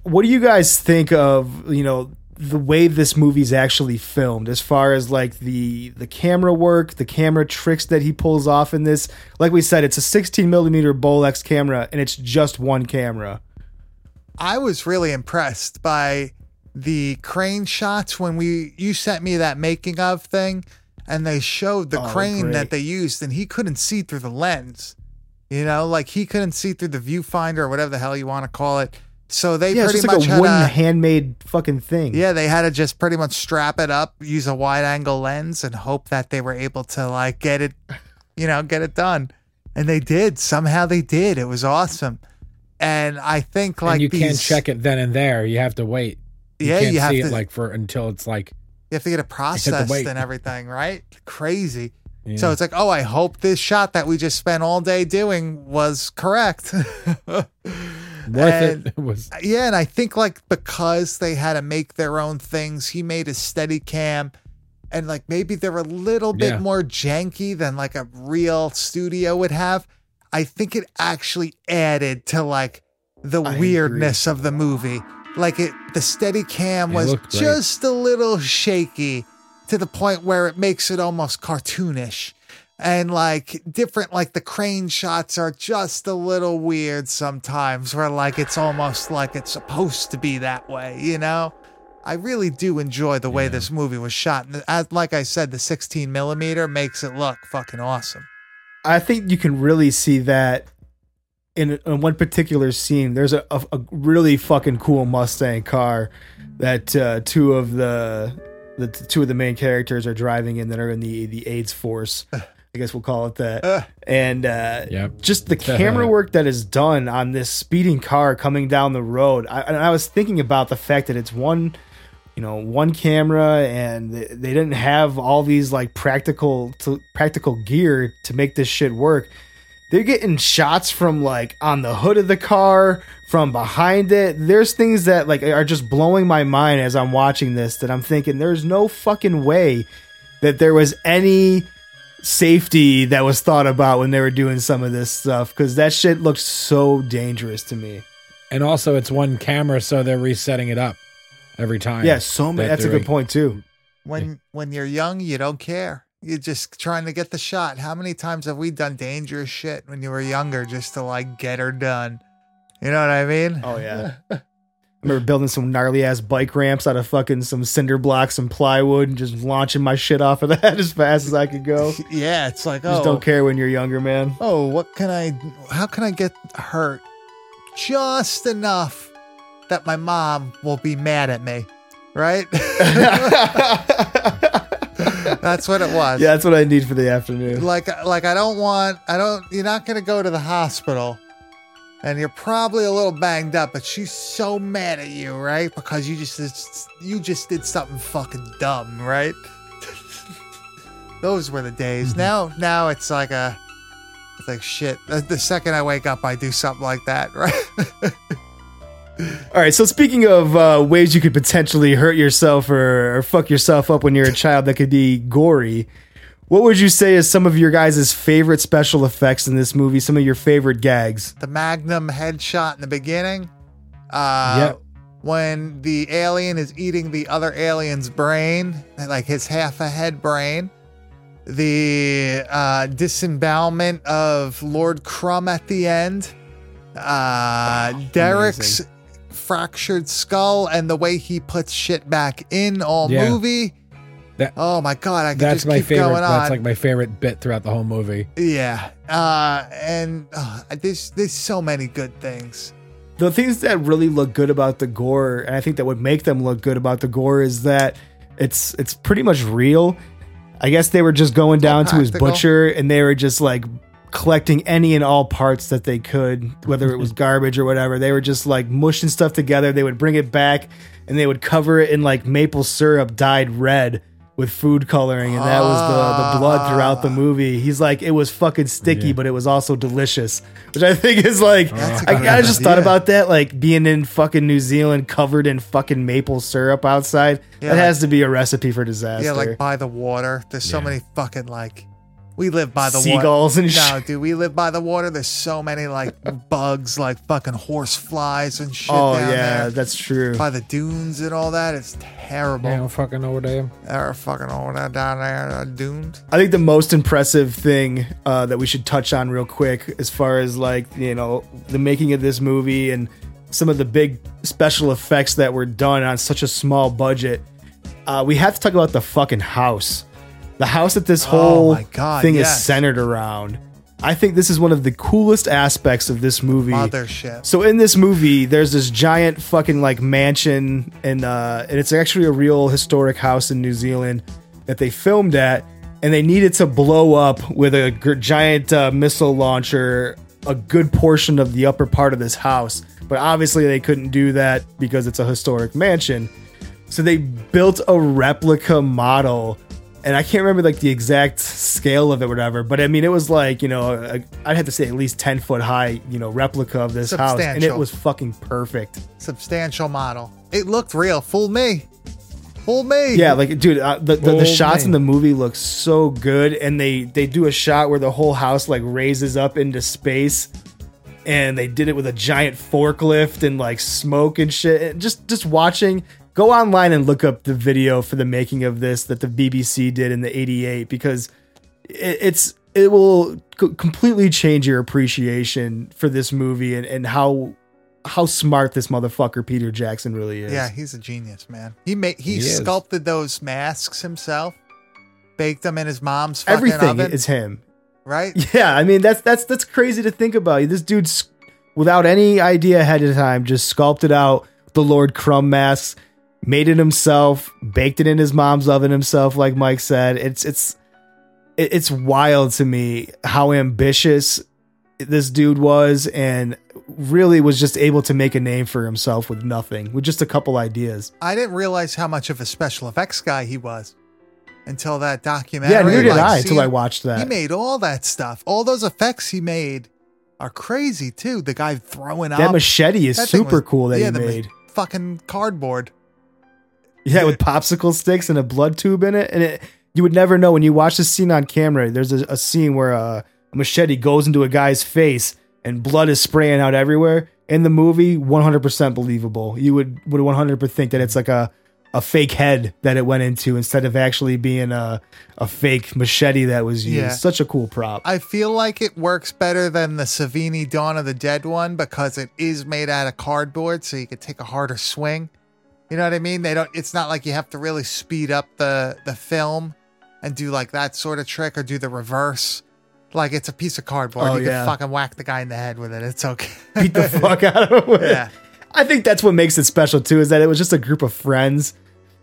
Speaker 2: what do you guys think of you know the way this movie's actually filmed as far as like the the camera work the camera tricks that he pulls off in this like we said it's a 16 millimeter bolex camera and it's just one camera
Speaker 1: I was really impressed by the crane shots when we you sent me that making of thing and they showed the
Speaker 2: Oh,
Speaker 1: crane
Speaker 2: great.
Speaker 1: that they used and he couldn't see through the lens. You know, like he couldn't see through the viewfinder or whatever the hell you want to call it. So they
Speaker 2: yeah it's
Speaker 1: pretty
Speaker 2: like
Speaker 1: much
Speaker 2: a
Speaker 1: had a,
Speaker 2: handmade fucking thing
Speaker 1: Yeah, they had to just pretty much strap it up, use a wide angle lens, and hope that they were able to like get it, you know, get it done. And they did. Somehow they did. It was awesome. And I think like
Speaker 3: and you can't check it then and there. You have to wait. You
Speaker 1: Yeah, you have
Speaker 3: see
Speaker 1: to-
Speaker 3: it like for until it's like
Speaker 1: You have to get it processed and everything, right? Crazy.
Speaker 3: Yeah.
Speaker 1: So it's like, oh, I hope this shot that we just spent all day doing was correct.
Speaker 3: worth
Speaker 1: And-
Speaker 3: it. It was
Speaker 1: yeah, and I think like because they had to make their own things, he made a steady cam and like maybe they're a little bit
Speaker 3: Yeah.
Speaker 1: more janky than like a real studio would have. I think it actually added to like the
Speaker 2: I
Speaker 1: weirdness of the movie. Like it the steady cam was just a little shaky to the point where it makes it almost cartoonish. And like different like the crane shots are just a little weird sometimes where like it's almost like it's supposed to be that way you know i really do enjoy the way this movie was shot and as, like i said the 16 millimeter makes it look fucking awesome
Speaker 2: I think you can really see that in, in one particular scene. There's a, a, a really fucking cool Mustang car that uh, two of the the two of the main characters are driving in that are in the the AIDS force. I guess we'll call it that. And uh,
Speaker 3: Yep.
Speaker 2: just the camera work that is done on this speeding car coming down the road. I, and I was thinking about the fact that it's one you know one camera and they they didn't have all these like practical to, practical gear to make this shit work they're getting shots from like on the hood of the car from behind it there's things that like are just blowing my mind as i'm watching this that i'm thinking there's no fucking way that there was any safety that was thought about when they were doing some of this stuff because that shit looked so dangerous to me.
Speaker 3: And also, it's one camera, so they're resetting it up every time.
Speaker 2: yeah so many
Speaker 3: that
Speaker 2: that's a good point too.
Speaker 1: When when you're young you don't care. You're just trying to get the shot. How many times have we done dangerous shit when you were younger just to like get her done? You know what i mean?
Speaker 2: Oh yeah. I remember building some gnarly ass bike ramps out of fucking some cinder blocks and plywood and just launching my shit off of that as fast as I could go.
Speaker 1: Yeah it's like oh
Speaker 2: don't care when you're younger, man.
Speaker 1: oh, what can I, how can I get hurt just enough that my mom will be mad at me, right? That's what it was.
Speaker 2: Yeah, that's what I need for the afternoon.
Speaker 1: Like, like I don't want, I don't, you're not going to go to the hospital and you're probably a little banged up, but she's so mad at you, right? Because you just, you just did something fucking dumb, right? Those were the days. Now, now it's like a, it's like shit. The, the second I wake up, I do something like that, right?
Speaker 2: All right, so speaking of uh, ways you could potentially hurt yourself or, or fuck yourself up when you're a child that could be gory, what would you say is some of your guys' favorite special effects in this movie? Some of your favorite gags?
Speaker 1: the Magnum headshot in the beginning. Uh,
Speaker 3: Yep.
Speaker 1: When the alien is eating the other alien's brain, like his half a head brain. The uh, disembowelment of Lord Crumb at the end. Uh, Derek's fractured skull and the way he puts shit back in all
Speaker 3: Yeah.
Speaker 1: movie.
Speaker 3: That-
Speaker 1: oh my god, I
Speaker 3: That's
Speaker 1: just
Speaker 3: my
Speaker 1: keep
Speaker 3: favorite.
Speaker 1: going on.
Speaker 3: That's like my favorite bit throughout the whole movie.
Speaker 1: yeah. Uh, and uh, there's there's so many good things.
Speaker 2: the things that really look good about the gore and i think that would make them look good about the gore is that it's it's pretty much real i guess they were just going down to his butcher and they were just like collecting any and all parts that they could whether it was garbage or whatever they were just like mushing stuff together they would bring it back and they would cover it in like maple syrup dyed red with food coloring and that was the, the blood throughout the ah. movie he's like it was fucking sticky but it was also delicious which i think is like oh,
Speaker 1: That's a
Speaker 2: I,
Speaker 1: good
Speaker 2: I just thought
Speaker 1: idea.
Speaker 2: about that, like being in fucking New Zealand covered in fucking maple syrup outside.
Speaker 1: Yeah,
Speaker 2: that
Speaker 1: like-
Speaker 2: has to be a recipe for disaster.
Speaker 1: Yeah, like by the water. There's so many fucking like we live by the
Speaker 2: Seagulls
Speaker 1: water.
Speaker 2: and
Speaker 1: no,
Speaker 2: shit.
Speaker 1: dude, we live by the water. There's so many like bugs, like fucking horse flies and shit
Speaker 2: oh
Speaker 1: down
Speaker 2: yeah,
Speaker 1: there.
Speaker 2: that's true.
Speaker 1: by the dunes and all that. It's terrible.
Speaker 3: I don't fucking know where they am.
Speaker 1: They're fucking all that down there, uh, dunes.
Speaker 2: I think the most impressive thing uh, that we should touch on real quick, as far as like you know the making of this movie and some of the big special effects that were done on such a small budget, uh, we have to talk about the fucking house. The house that this whole
Speaker 1: Oh God,
Speaker 2: thing
Speaker 1: yes.
Speaker 2: is centered around. I think this is one of the coolest aspects of this movie.
Speaker 1: Mothership.
Speaker 2: So in this movie, there's this giant fucking like mansion, and uh, and it's actually a real historic house in New Zealand that they filmed at, and they needed to blow up with a giant uh, missile launcher a good portion of the upper part of this house. But obviously, they couldn't do that because it's a historic mansion. So they built a replica model, and I can't remember like the exact scale of it, or whatever. But I mean, it was like you know, i I'd have to say at least ten foot high, you know, replica of this house, and it was fucking perfect.
Speaker 1: Substantial model. It looked real. Fooled me. Fooled me.
Speaker 2: Yeah, like dude, uh, the, the, the
Speaker 3: Old
Speaker 2: shots in the movie look so good, and they they do a shot where the whole house like raises up into space, and they did it with a giant forklift and like smoke and shit. And just just watching, go online and look up the video for the making of this that the BBC did in the '88 because it, it's it will c- completely change your appreciation for this movie and, and how how smart this motherfucker Peter Jackson really is.
Speaker 1: Yeah, he's a genius, man. He made he,
Speaker 3: He is.
Speaker 1: sculpted those masks himself, baked them in his mom's fucking
Speaker 2: everything
Speaker 1: oven,
Speaker 2: is him.
Speaker 1: right?
Speaker 2: Yeah, I mean that's that's that's crazy to think about. This dude's without any idea ahead of time just sculpted out the Lord Crumb masks, made it himself, baked it in his mom's oven himself, like Mike said. It's it's it's wild to me how ambitious this dude was and really was just able to make a name for himself with nothing, with just a couple ideas.
Speaker 1: I didn't realize how much of a special effects guy he was until that documentary.
Speaker 2: Yeah, neither did
Speaker 1: like,
Speaker 2: I until I watched that.
Speaker 1: He made all that stuff. All those effects he made are crazy too. The guy throwing
Speaker 2: that
Speaker 1: up
Speaker 2: machete is
Speaker 1: that
Speaker 2: super
Speaker 1: was-
Speaker 2: cool that
Speaker 1: yeah,
Speaker 2: he made.
Speaker 1: fucking cardboard.
Speaker 2: Yeah, with popsicle sticks and a blood tube in it, and it you would never know when you watch the scene on camera. There's a, a scene where uh, a machete goes into a guy's face and blood is spraying out everywhere. In the movie, 100% believable. You would would 100% think that it's like a a fake head that it went into instead of actually being a a fake machete that was used.
Speaker 1: Yeah.
Speaker 2: Such a cool prop.
Speaker 1: I feel like it works better than the Savini Dawn of the Dead one because it is made out of cardboard, so you could take a harder swing. You know what I mean? They don't. It's not like you have to really speed up the the film and do like that sort of trick or do the reverse. Like it's a piece of cardboard.
Speaker 2: Oh,
Speaker 1: you
Speaker 2: yeah.
Speaker 1: can fucking whack the guy in the head with it. It's okay.
Speaker 2: Beat the fuck out of him.
Speaker 1: Yeah.
Speaker 2: I think that's what makes it special too, is that it was just a group of friends.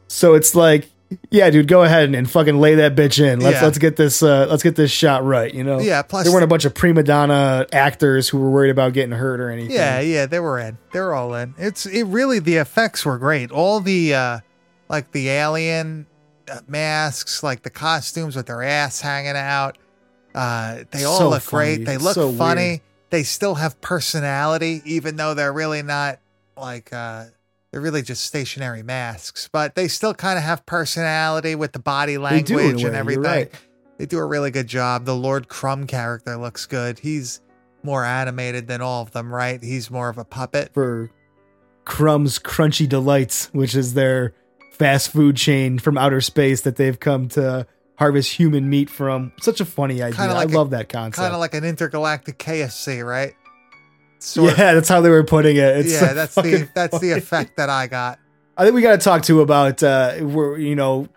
Speaker 2: So it's like, yeah, dude, go ahead and, and fucking lay that bitch in. Let's
Speaker 1: Yeah.
Speaker 2: let's get this uh let's get this shot right, you know?
Speaker 1: Yeah, plus
Speaker 2: there weren't a bunch of prima donna actors who were worried about getting hurt or anything.
Speaker 1: Yeah, yeah, they were in. They were all in. It's it really the effects were great. All the uh like the alien uh, masks, like the costumes with their ass hanging out. Uh they all
Speaker 2: So
Speaker 1: look
Speaker 2: funny.
Speaker 1: great. They look
Speaker 2: So
Speaker 1: funny.
Speaker 2: weird.
Speaker 1: They still have personality even though they're really not like uh they're really just stationary masks, but they still kind of have personality with the body
Speaker 2: They do in a
Speaker 1: language and everything.
Speaker 2: right.
Speaker 1: They do a really good job. The Lord Crumb character looks good. He's more animated than all of them, right? He's more of a puppet.
Speaker 2: For Crumb's Crunchy Delights, which is their fast food chain from outer space that they've come to harvest human meat from. Such a funny idea.
Speaker 1: Like
Speaker 2: I
Speaker 1: a-
Speaker 2: love that concept.
Speaker 1: Kind of like an intergalactic KFC, right? Sort
Speaker 2: yeah, that's how they were putting it. It's
Speaker 1: yeah,
Speaker 2: so
Speaker 1: that's the that's the effect that I got.
Speaker 2: I think we got to talk too about uh, we're you know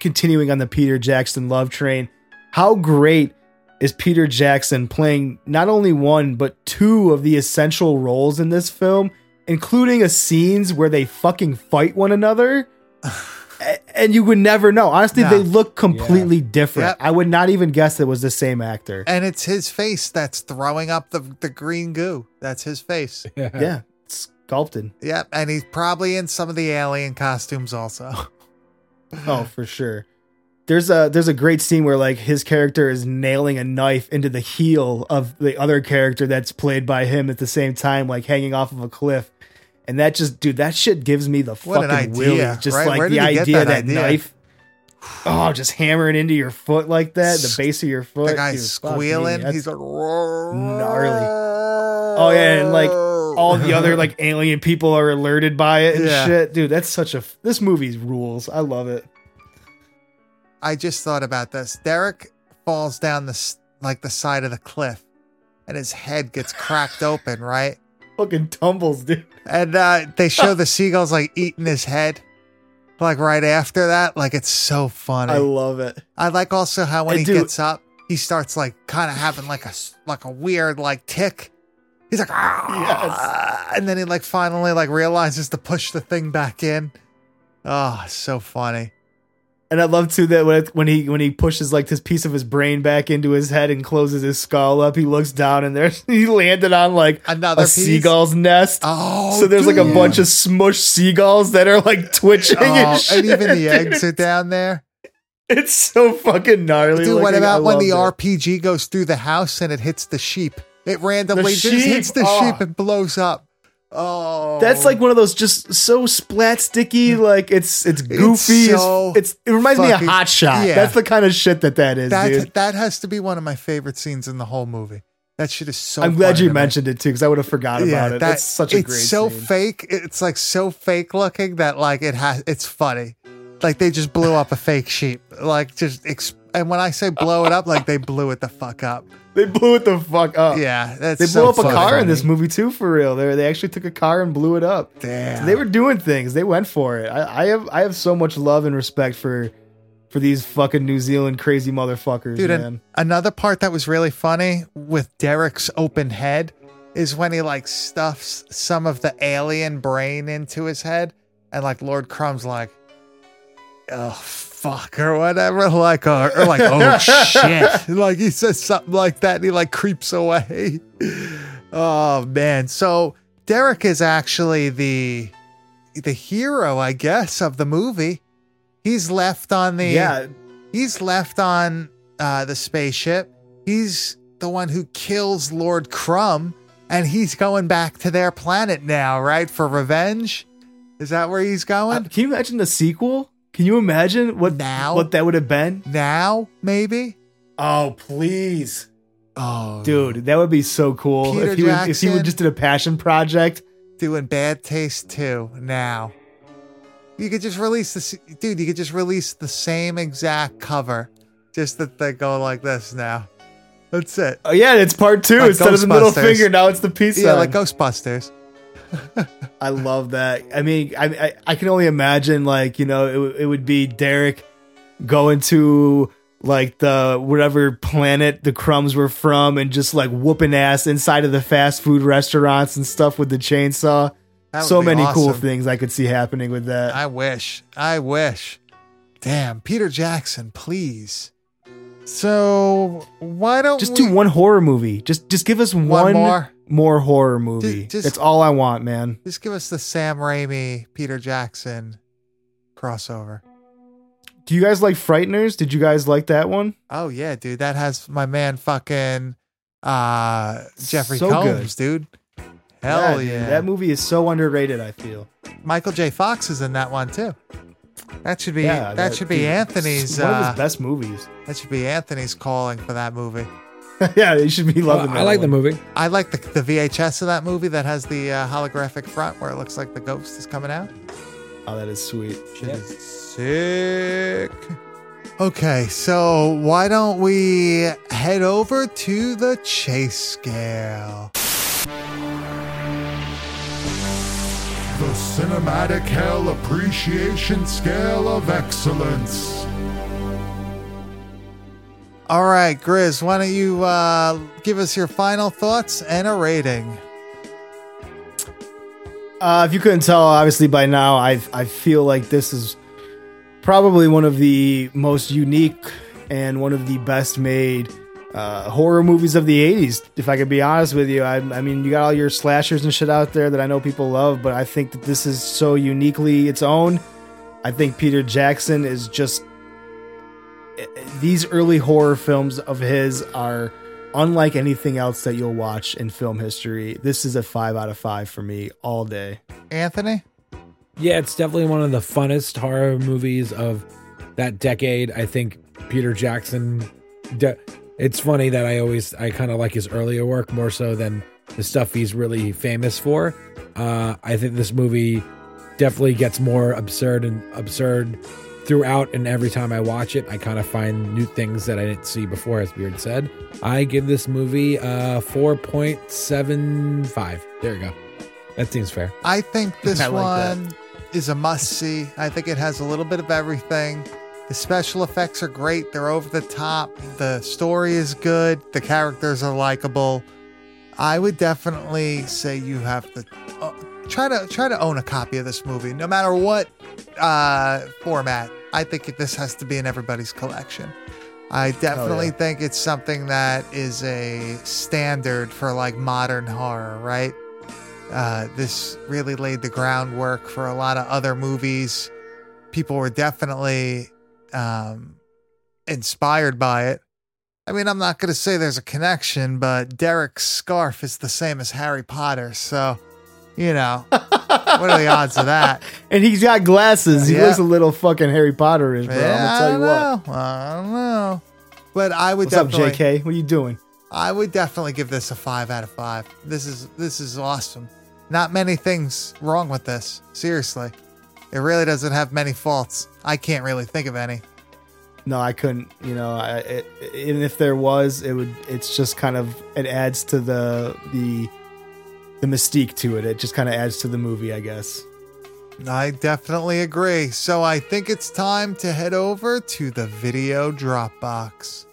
Speaker 2: continuing on the Peter Jackson love train. How great is Peter Jackson playing not only one but two of the essential roles in this film, including a scenes where they fucking fight one another. A- And you would never know. Honestly,
Speaker 1: No.
Speaker 2: they look completely different.
Speaker 1: Yep.
Speaker 2: I would not even guess it was the same actor.
Speaker 1: And it's his face that's throwing up the the green goo. That's his face.
Speaker 2: yeah, sculpted.
Speaker 1: Yep, and he's probably in some of the alien costumes also.
Speaker 2: Oh, for sure. There's a there's a great scene where like his character is nailing a knife into the heel of the other character that's played by him at the same time, like hanging off of a cliff. And that just dude, that shit gives me the
Speaker 1: What
Speaker 2: fucking
Speaker 1: idea,
Speaker 2: willies. Just
Speaker 1: right?
Speaker 2: like the idea
Speaker 1: that
Speaker 2: that,
Speaker 1: idea?
Speaker 2: knife. Oh, just hammering into your foot like that, the base of your foot.
Speaker 1: the guy's
Speaker 2: me,
Speaker 1: squealing. He's like
Speaker 2: gnarly. Oh yeah, and like all the other like alien people are alerted by it and
Speaker 1: Yeah.
Speaker 2: shit. Dude, that's such a this movie's rules. I love it.
Speaker 1: I just thought about this. Derek falls down the like the side of the cliff, and his head gets cracked open, right?
Speaker 2: Fucking tumbles, dude.
Speaker 1: And uh, they show the seagulls like eating his head, like right after that. Like it's so funny.
Speaker 2: I love it.
Speaker 1: I like also how when
Speaker 2: I
Speaker 1: he
Speaker 2: do.
Speaker 1: gets up, he starts like kind of having like a like a weird like tick. He's like, ah, and then he like finally like realizes to push the thing back in. Oh, so funny.
Speaker 2: And I love too that when, it, when he when he pushes like this piece of his brain back into his head and closes his skull up, he looks down and there's he landed on like
Speaker 1: Another
Speaker 2: a
Speaker 1: piece?
Speaker 2: seagull's nest.
Speaker 1: Oh,
Speaker 2: so there's like a bunch of smushed seagulls that are like twitching
Speaker 1: Oh,
Speaker 2: and shit.
Speaker 1: and even the eggs are down there.
Speaker 2: It's so fucking gnarly.
Speaker 1: Dude, what
Speaker 2: looking.
Speaker 1: About when the
Speaker 2: it.
Speaker 1: RPG goes through the house and it hits the sheep? It randomly just hits the
Speaker 2: Oh.
Speaker 1: sheep and blows up. Oh,
Speaker 2: That's like one of those just so splat sticky, mm. like it's it's goofy. It's,
Speaker 1: so
Speaker 2: it's, it reminds me of Hot Shot.
Speaker 1: yeah.
Speaker 2: That's the kind of shit that that is,
Speaker 1: that.
Speaker 2: dude.
Speaker 1: That has to be one of my favorite scenes in the whole movie. That shit is so.
Speaker 2: I'm glad you
Speaker 1: to me.
Speaker 2: mentioned it too, because I would have forgot about it. That's such a
Speaker 1: it's
Speaker 2: great
Speaker 1: so
Speaker 2: scene.
Speaker 1: fake. It's like so fake looking that like it has. It's funny. Like they just blew up a fake sheep. Like just ex- and when I say blow it up, like they blew it the fuck up.
Speaker 2: They blew it the fuck up.
Speaker 1: Yeah, that's
Speaker 2: They
Speaker 1: so
Speaker 2: blew up a
Speaker 1: funny.
Speaker 2: car in this movie too, for real. They they actually took a car and blew it up.
Speaker 1: Damn.
Speaker 2: So they were doing things. They went for it. I, I have I have so much love and respect for for these fucking New Zealand crazy motherfuckers,
Speaker 1: Dude,
Speaker 2: man.
Speaker 1: another part that was really funny with Derek's open head is when he like stuffs some of the alien brain into his head, and like Lord Crumb's like, "Oh fuck" or whatever, like or, or like "Oh shit," like he says something like that, and he like creeps away. Oh man, so Derek is actually the the hero, I guess, of the movie. He's left on the
Speaker 2: yeah,
Speaker 1: he's left on uh, the spaceship. He's the one who kills Lord Crumb, and he's going back to their planet now, right? For revenge. Is that where he's
Speaker 2: Uh,
Speaker 1: going?
Speaker 2: can you imagine the sequel? Can you imagine what
Speaker 1: Now?
Speaker 2: what that would have been?
Speaker 1: now, maybe?
Speaker 2: Oh please,
Speaker 1: Oh,
Speaker 2: dude, that would be so cool
Speaker 1: Peter
Speaker 2: if he would, if he would just did a passion project.
Speaker 1: doing Bad Taste too. now. You could just release this, dude. You could just release the same exact cover, just that they go like this now. That's it.
Speaker 2: Oh yeah, it's part two
Speaker 1: Like
Speaker 2: instead of the middle finger. Now it's the peace
Speaker 1: Yeah,
Speaker 2: sign.
Speaker 1: like Ghostbusters.
Speaker 2: I love that. I mean, I, I I can only imagine like you know it, w- it would be Derek going to like the whatever planet the crumbs were from and just like whooping ass inside of the fast food restaurants and stuff with the chainsaw. So many cool things I could see happening with that.
Speaker 1: I wish. I wish. Damn, Peter Jackson, please. So why don't
Speaker 2: just
Speaker 1: we,
Speaker 2: do one horror movie. Just just give us one,
Speaker 1: more?
Speaker 2: More horror movie.
Speaker 1: just-
Speaker 2: That's all I want, man.
Speaker 1: Just give us the Sam Raimi, Peter Jackson crossover.
Speaker 2: Do you guys like Frighteners? Did you guys like that one?
Speaker 1: Oh yeah, dude, that has my man fucking uh Jeffrey
Speaker 2: So
Speaker 1: Combs, dude. Hell
Speaker 2: dude,
Speaker 1: yeah,
Speaker 2: That movie is so underrated, I feel.
Speaker 1: Michael J. Fox is in that one too. That should be
Speaker 2: Yeah,
Speaker 1: that, should be
Speaker 2: dude,
Speaker 1: Anthony's.
Speaker 2: One of
Speaker 1: Uh,
Speaker 2: his best movies.
Speaker 1: that should be Anthony's calling for that movie.
Speaker 2: yeah, you should be loving.
Speaker 3: I
Speaker 2: that
Speaker 3: like the movie.
Speaker 1: I like the, the VHS of that movie that has the uh, holographic front where it looks like the ghost is coming out.
Speaker 2: Oh, that is sweet.
Speaker 1: Shit is sick. Okay, so why don't we head over to the chase scale?
Speaker 4: The Cinematic Hell Appreciation Scale of Excellence.
Speaker 1: All right, Grizz, why don't you uh, give us your final thoughts and a rating?
Speaker 2: Uh, if you couldn't tell, obviously by now, I I feel like this is probably one of the most unique and one of the best made uh, horror movies of the '80s. If I could be honest with you, I, I mean, you got all your slashers and shit out there that I know people love, but I think that this is so uniquely its own. I think Peter Jackson is just these early horror films of his are unlike anything else that you'll watch in film history. This is a five out of five for me all day.
Speaker 1: Anthony?
Speaker 3: Yeah, it's definitely one of the funnest horror movies of that decade. I think Peter Jackson. De- it's funny that I always I kind of like his earlier work more so than the stuff he's really famous for. Uh, I think this movie definitely gets more absurd and absurd throughout, and every time I watch it, I kind of find new things that I didn't see before. As Beard said, I give this movie uh four point seven five. There you go. That seems fair.
Speaker 1: I think this
Speaker 2: I like
Speaker 1: one is a must see. I think it has a little bit of everything. The special effects are great. They're over the top. The story is good. The characters are likable. I would definitely say you have to uh, try to try to own a copy of this movie, no matter what uh, format. I think this has to be in everybody's collection. I definitely
Speaker 2: yeah.
Speaker 1: think it's something that is a standard for like modern horror, right? Uh, this really laid the groundwork for a lot of other movies. People were definitely um, inspired by it. I mean, I'm not going to say there's a connection, but Derek's scarf is the same as Harry Potter. So, you know, what are the odds of that?
Speaker 2: And he's got glasses. He
Speaker 1: Yeah.
Speaker 2: looks a little fucking Harry Potterish, bro. I'm gonna
Speaker 1: I
Speaker 2: tell
Speaker 1: don't
Speaker 2: you what.
Speaker 1: know. I don't know. But I would
Speaker 2: What's up, JK? What are you doing?
Speaker 1: I would definitely give this a five out of five. This is this is awesome. Not many things wrong with this. Seriously, it really doesn't have many faults. I can't really think of any.
Speaker 2: no, I couldn't. You know, I, it, even if there was, it would. It's just kind of it adds to the the the mystique to it. It just kind of adds to the movie, I guess.
Speaker 1: I definitely agree. So I think it's time to head over to the video Dropbox.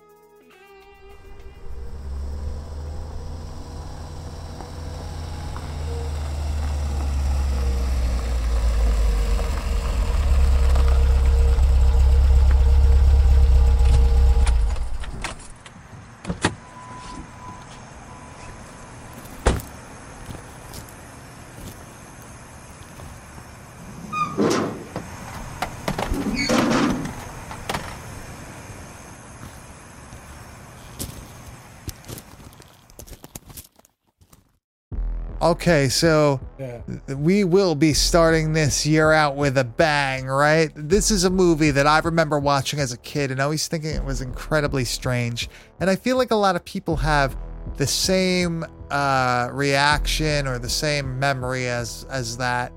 Speaker 1: Okay, so
Speaker 3: Yeah.
Speaker 1: we will be starting this year out with a bang, right? This is a movie that I remember watching as a kid and always thinking it was incredibly strange. And I feel like a lot of people have the same uh, reaction or the same memory as as that,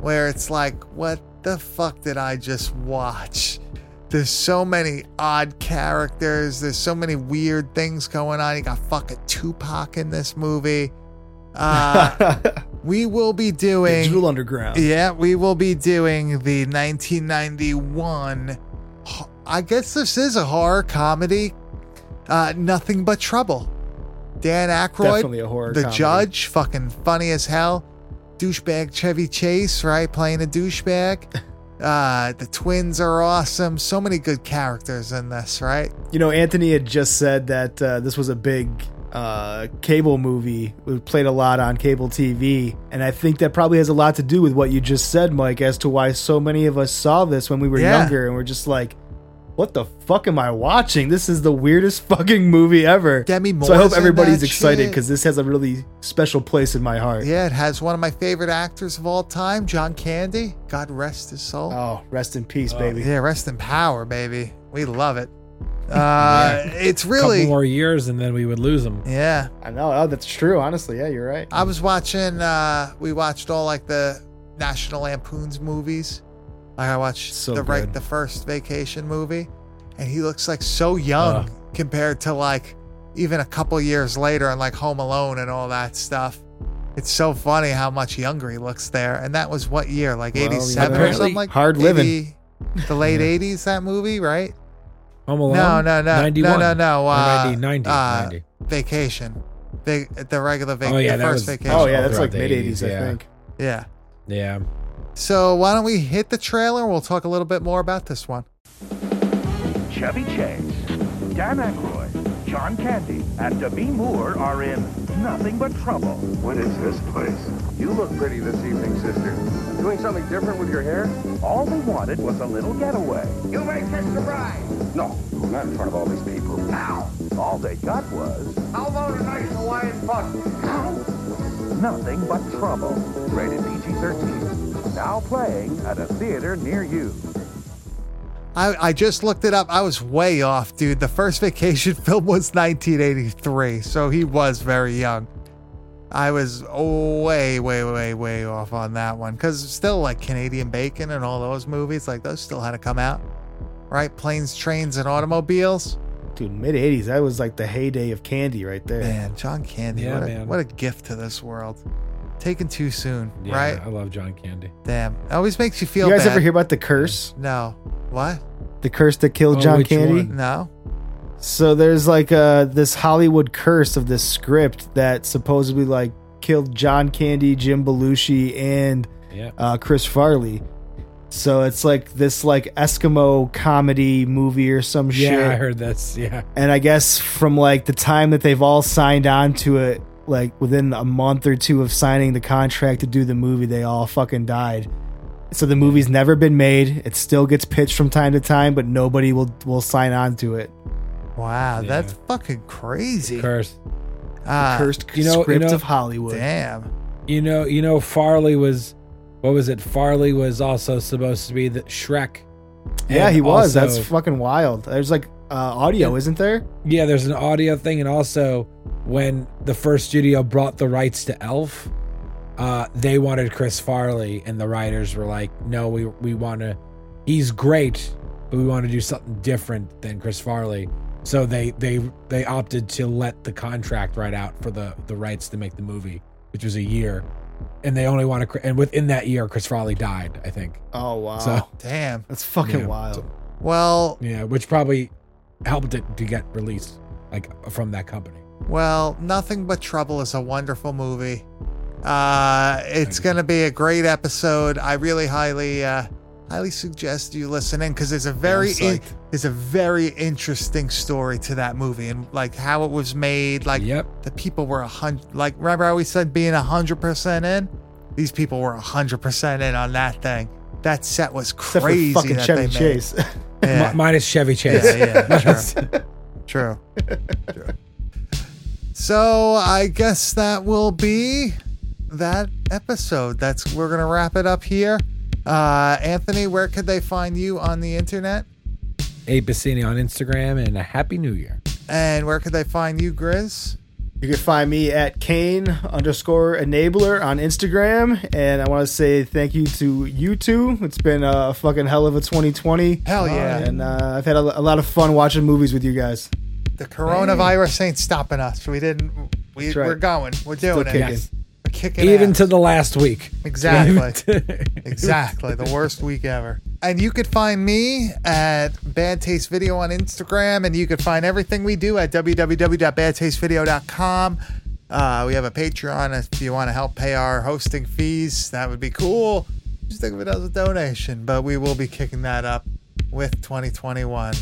Speaker 1: where it's like, what the fuck did I just watch? There's so many odd characters. There's so many weird things going on. You got fucking Tupac in this movie. Uh, we will be doing
Speaker 2: Digital Underground.
Speaker 1: yeah, we will be doing the 1991. I guess this is a horror comedy. Uh, Nothing but trouble. Dan Aykroyd,
Speaker 2: Definitely a horror
Speaker 1: the
Speaker 2: comedy.
Speaker 1: judge, fucking funny as hell. Douchebag Chevy Chase, right, playing a douchebag. Uh, the twins are awesome. So many good characters in this, right?
Speaker 2: You know, Anthony had just said that uh, this was a big uh, cable movie. We played a lot on cable TV. And I think that probably has a lot to do with what you just said, Mike, as to why so many of us saw this when we were
Speaker 1: Yeah.
Speaker 2: younger and we're just like, what the fuck am I watching? This is the weirdest fucking movie ever.
Speaker 1: Demi
Speaker 2: so I hope everybody's excited because this has a really special place in my heart.
Speaker 1: Yeah, it has one of my favorite actors of all time, John Candy. God rest his soul.
Speaker 2: Oh, rest in peace, baby.
Speaker 1: Yeah, rest in power, baby. We love it. Uh, It's really,
Speaker 3: couple more years and then we would lose them.
Speaker 1: yeah.
Speaker 2: I know. Oh, that's true. Honestly, yeah, you're right.
Speaker 1: I was watching. uh We watched all like the National Lampoon's movies. Like I watched
Speaker 2: So
Speaker 1: the right the first Vacation movie, and he looks like so young
Speaker 3: Uh.
Speaker 1: compared to like even a couple years later and like Home Alone and all that stuff. It's so funny how much younger he looks there. And that was what year? Like
Speaker 2: Well,
Speaker 1: 87 or something like
Speaker 2: Hard living.
Speaker 1: 80 The late 80s, that movie, right?
Speaker 3: Home Alone.
Speaker 1: No, no, no,
Speaker 3: 91.
Speaker 1: no, no, no.
Speaker 3: Or
Speaker 1: Uh,
Speaker 3: 90, 90,
Speaker 1: uh,
Speaker 3: 90.
Speaker 1: Vacation, the the regular vacation,
Speaker 3: Oh, yeah,
Speaker 1: the
Speaker 3: that
Speaker 1: first
Speaker 3: was-
Speaker 1: vacation.
Speaker 2: Oh, yeah, that's like mid 80s,
Speaker 3: 80s,
Speaker 2: I think.
Speaker 1: yeah.
Speaker 3: Yeah.
Speaker 1: So why don't we hit the trailer? We'll talk a little bit more about this one.
Speaker 5: Chevy Chase, Dan Aykroyd, John Candy, and Demi Moore are in Nothing But Trouble.
Speaker 6: What is this place? You look pretty this evening, sister. Doing something different with your hair?
Speaker 5: All they wanted was a little getaway.
Speaker 6: You kiss the bride. No, not in front of all these people. Now.
Speaker 5: All they got was
Speaker 6: How about a nice Hawaiian fuck?
Speaker 5: Nothing But Trouble. Rated PG-13. Now playing at a theater near you.
Speaker 1: I, I just looked it up. I was way off, dude. The first vacation film was 1983, so he was very young. I was way, way, way, way off on that one because still, like Canadian Bacon and all those movies, like those still had to come out, right? Planes, trains, and automobiles.
Speaker 2: Dude, mid 80s, that was like the heyday of candy right there.
Speaker 1: Man, John Candy,
Speaker 3: Yeah,
Speaker 1: what, a,
Speaker 3: man.
Speaker 1: what a gift to this world. Taken too soon,
Speaker 3: Yeah,
Speaker 1: right?
Speaker 3: I love John Candy.
Speaker 1: Damn, it always makes you feel
Speaker 2: You guys
Speaker 1: bad.
Speaker 2: ever hear about the curse?
Speaker 1: No, what?
Speaker 2: The curse that killed
Speaker 3: Oh,
Speaker 2: John
Speaker 3: which
Speaker 2: Candy?
Speaker 3: one?
Speaker 1: No.
Speaker 2: So there's like uh this Hollywood curse of this script that supposedly like killed John Candy, Jim Belushi, and
Speaker 3: Yeah.
Speaker 2: uh, Chris Farley. So it's like this like Eskimo comedy movie or some shit.
Speaker 3: Yeah,
Speaker 2: shit.
Speaker 3: I heard this. Yeah.
Speaker 2: and I guess from like the time that they've all signed on to it, like within a month or two of signing the contract to do the movie, they all fucking died. So the movie's never been made. It still gets pitched from time to time, but nobody will will sign on to it.
Speaker 1: Wow,
Speaker 3: Yeah.
Speaker 1: that's fucking crazy.
Speaker 3: Curse.
Speaker 1: Ah,
Speaker 2: Cursed
Speaker 3: you know- you
Speaker 2: script
Speaker 3: know-
Speaker 2: of Hollywood.
Speaker 1: Damn.
Speaker 3: You know, you know, Farley was, what was it? Farley was also supposed to be the Shrek.
Speaker 2: Yeah,
Speaker 3: And
Speaker 2: he was.
Speaker 3: also-
Speaker 2: That's fucking wild. There's like uh, audio,
Speaker 3: Yeah.
Speaker 2: isn't there?
Speaker 3: Yeah, there's an audio thing, and also when the first studio brought the rights to Elf, uh, they wanted Chris Farley, and the writers were like, "No, we we want to. He's great, but we want to do something different than Chris Farley. So they they they opted to let the contract right out for the the rights to make the movie, which was a year, and they only want to. And within that year, Chris Farley died. I think.
Speaker 2: Oh wow,
Speaker 3: So
Speaker 1: Damn.
Speaker 2: that's fucking
Speaker 3: Yeah.
Speaker 2: wild.
Speaker 1: Well,
Speaker 3: yeah, which probably helped it to get released like from that company.
Speaker 1: Well, Nothing But Trouble is a wonderful movie. Uh, it's going to be a great episode. I really highly, uh, highly suggest you listen in because there's a very,
Speaker 2: I'm
Speaker 1: in, there's a very interesting story to that movie and like how it was made. Like
Speaker 3: Yep.
Speaker 1: the people were a hundred. Like remember how we said being a hundred percent in? These people were a hundred percent in on that thing. That set was
Speaker 2: Except for
Speaker 1: crazy.
Speaker 2: fucking
Speaker 1: that
Speaker 2: Chevy
Speaker 1: they made.
Speaker 2: Chase.
Speaker 1: Yeah.
Speaker 3: Mi- minus Chevy Chase.
Speaker 1: Yeah, yeah, true. True. True. So I guess that will be that episode. That's we're gonna wrap it up here. Uh, Anthony, where could they find you on the internet?
Speaker 3: A Bassini on Instagram and a Happy New Year.
Speaker 1: And where could they find you, Grizz?
Speaker 2: You can find me at Kane underscore enabler on Instagram. And I want to say thank you to you two. It's been a fucking hell of a 2020.
Speaker 1: Hell yeah.
Speaker 2: And uh, I've had a, a lot of fun watching movies with you guys.
Speaker 1: The coronavirus ain't stopping us. We didn't. we,
Speaker 2: right.
Speaker 1: we're going. We're doing it.
Speaker 2: kicking.
Speaker 3: Yes.
Speaker 1: Kicking
Speaker 3: Even
Speaker 1: ass.
Speaker 3: to the last week.
Speaker 1: Exactly. exactly. The worst week ever. And you could find me at Bad Taste Video on Instagram, and you could find everything we do at www.badtastevideo.com. Uh, we have a Patreon if you want to help pay our hosting fees. That would be cool. Just think of it as a donation, but we will be kicking that up with 2021.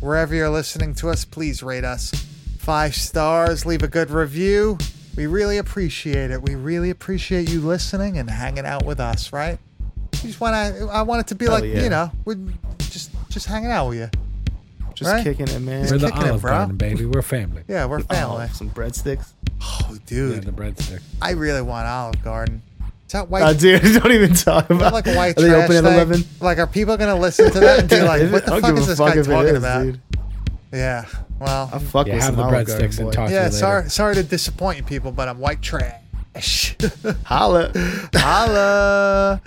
Speaker 1: Wherever you're listening to us, please rate us five stars, leave a good review. We really appreciate it. We really appreciate you listening and hanging out with us, right? We just want to. I want it to be
Speaker 2: Hell
Speaker 1: like
Speaker 2: yeah.
Speaker 1: you know, we're just just hanging out with you.
Speaker 2: Just
Speaker 1: Right?
Speaker 2: kicking it, man.
Speaker 3: We're the
Speaker 1: kicking it,
Speaker 3: Olive
Speaker 1: bro.
Speaker 3: Garden, baby. We're family.
Speaker 1: Yeah, we're oh, family.
Speaker 2: Oh, some breadsticks.
Speaker 1: Oh,
Speaker 3: Yeah,
Speaker 1: dude,
Speaker 3: the breadstick.
Speaker 1: I really want Olive Garden. Is that white?
Speaker 2: Oh, dude, don't even talk
Speaker 1: is that
Speaker 2: about
Speaker 1: like a white
Speaker 2: Are they
Speaker 1: trash
Speaker 2: open at
Speaker 1: thing?
Speaker 2: 11?
Speaker 1: Like, are people gonna listen to that and be like, "What the fuck is this
Speaker 2: fuck
Speaker 1: guy talking
Speaker 2: is,
Speaker 1: about?"
Speaker 2: Dude.
Speaker 1: Yeah. Well,
Speaker 2: I fuck
Speaker 3: Yeah,
Speaker 2: with
Speaker 3: have the breadsticks and
Speaker 2: boy.
Speaker 3: talk to
Speaker 1: yeah.
Speaker 3: you later.
Speaker 1: Sorry, sorry to disappoint you people, but I'm white trash.
Speaker 2: Holla.
Speaker 1: Holla.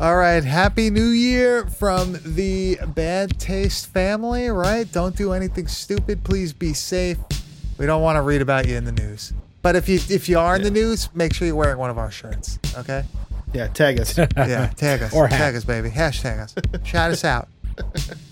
Speaker 1: All right. Happy New Year from the Bad Taste family, right? Don't do anything stupid. Please be safe. We don't want to read about you in the news. But if you if you are in the news, make sure you're wearing one of our shirts. Okay?
Speaker 2: Yeah, tag us.
Speaker 1: Yeah. Tag us.
Speaker 3: Or hat.
Speaker 1: tag us, baby. Hashtag us. Shout us out.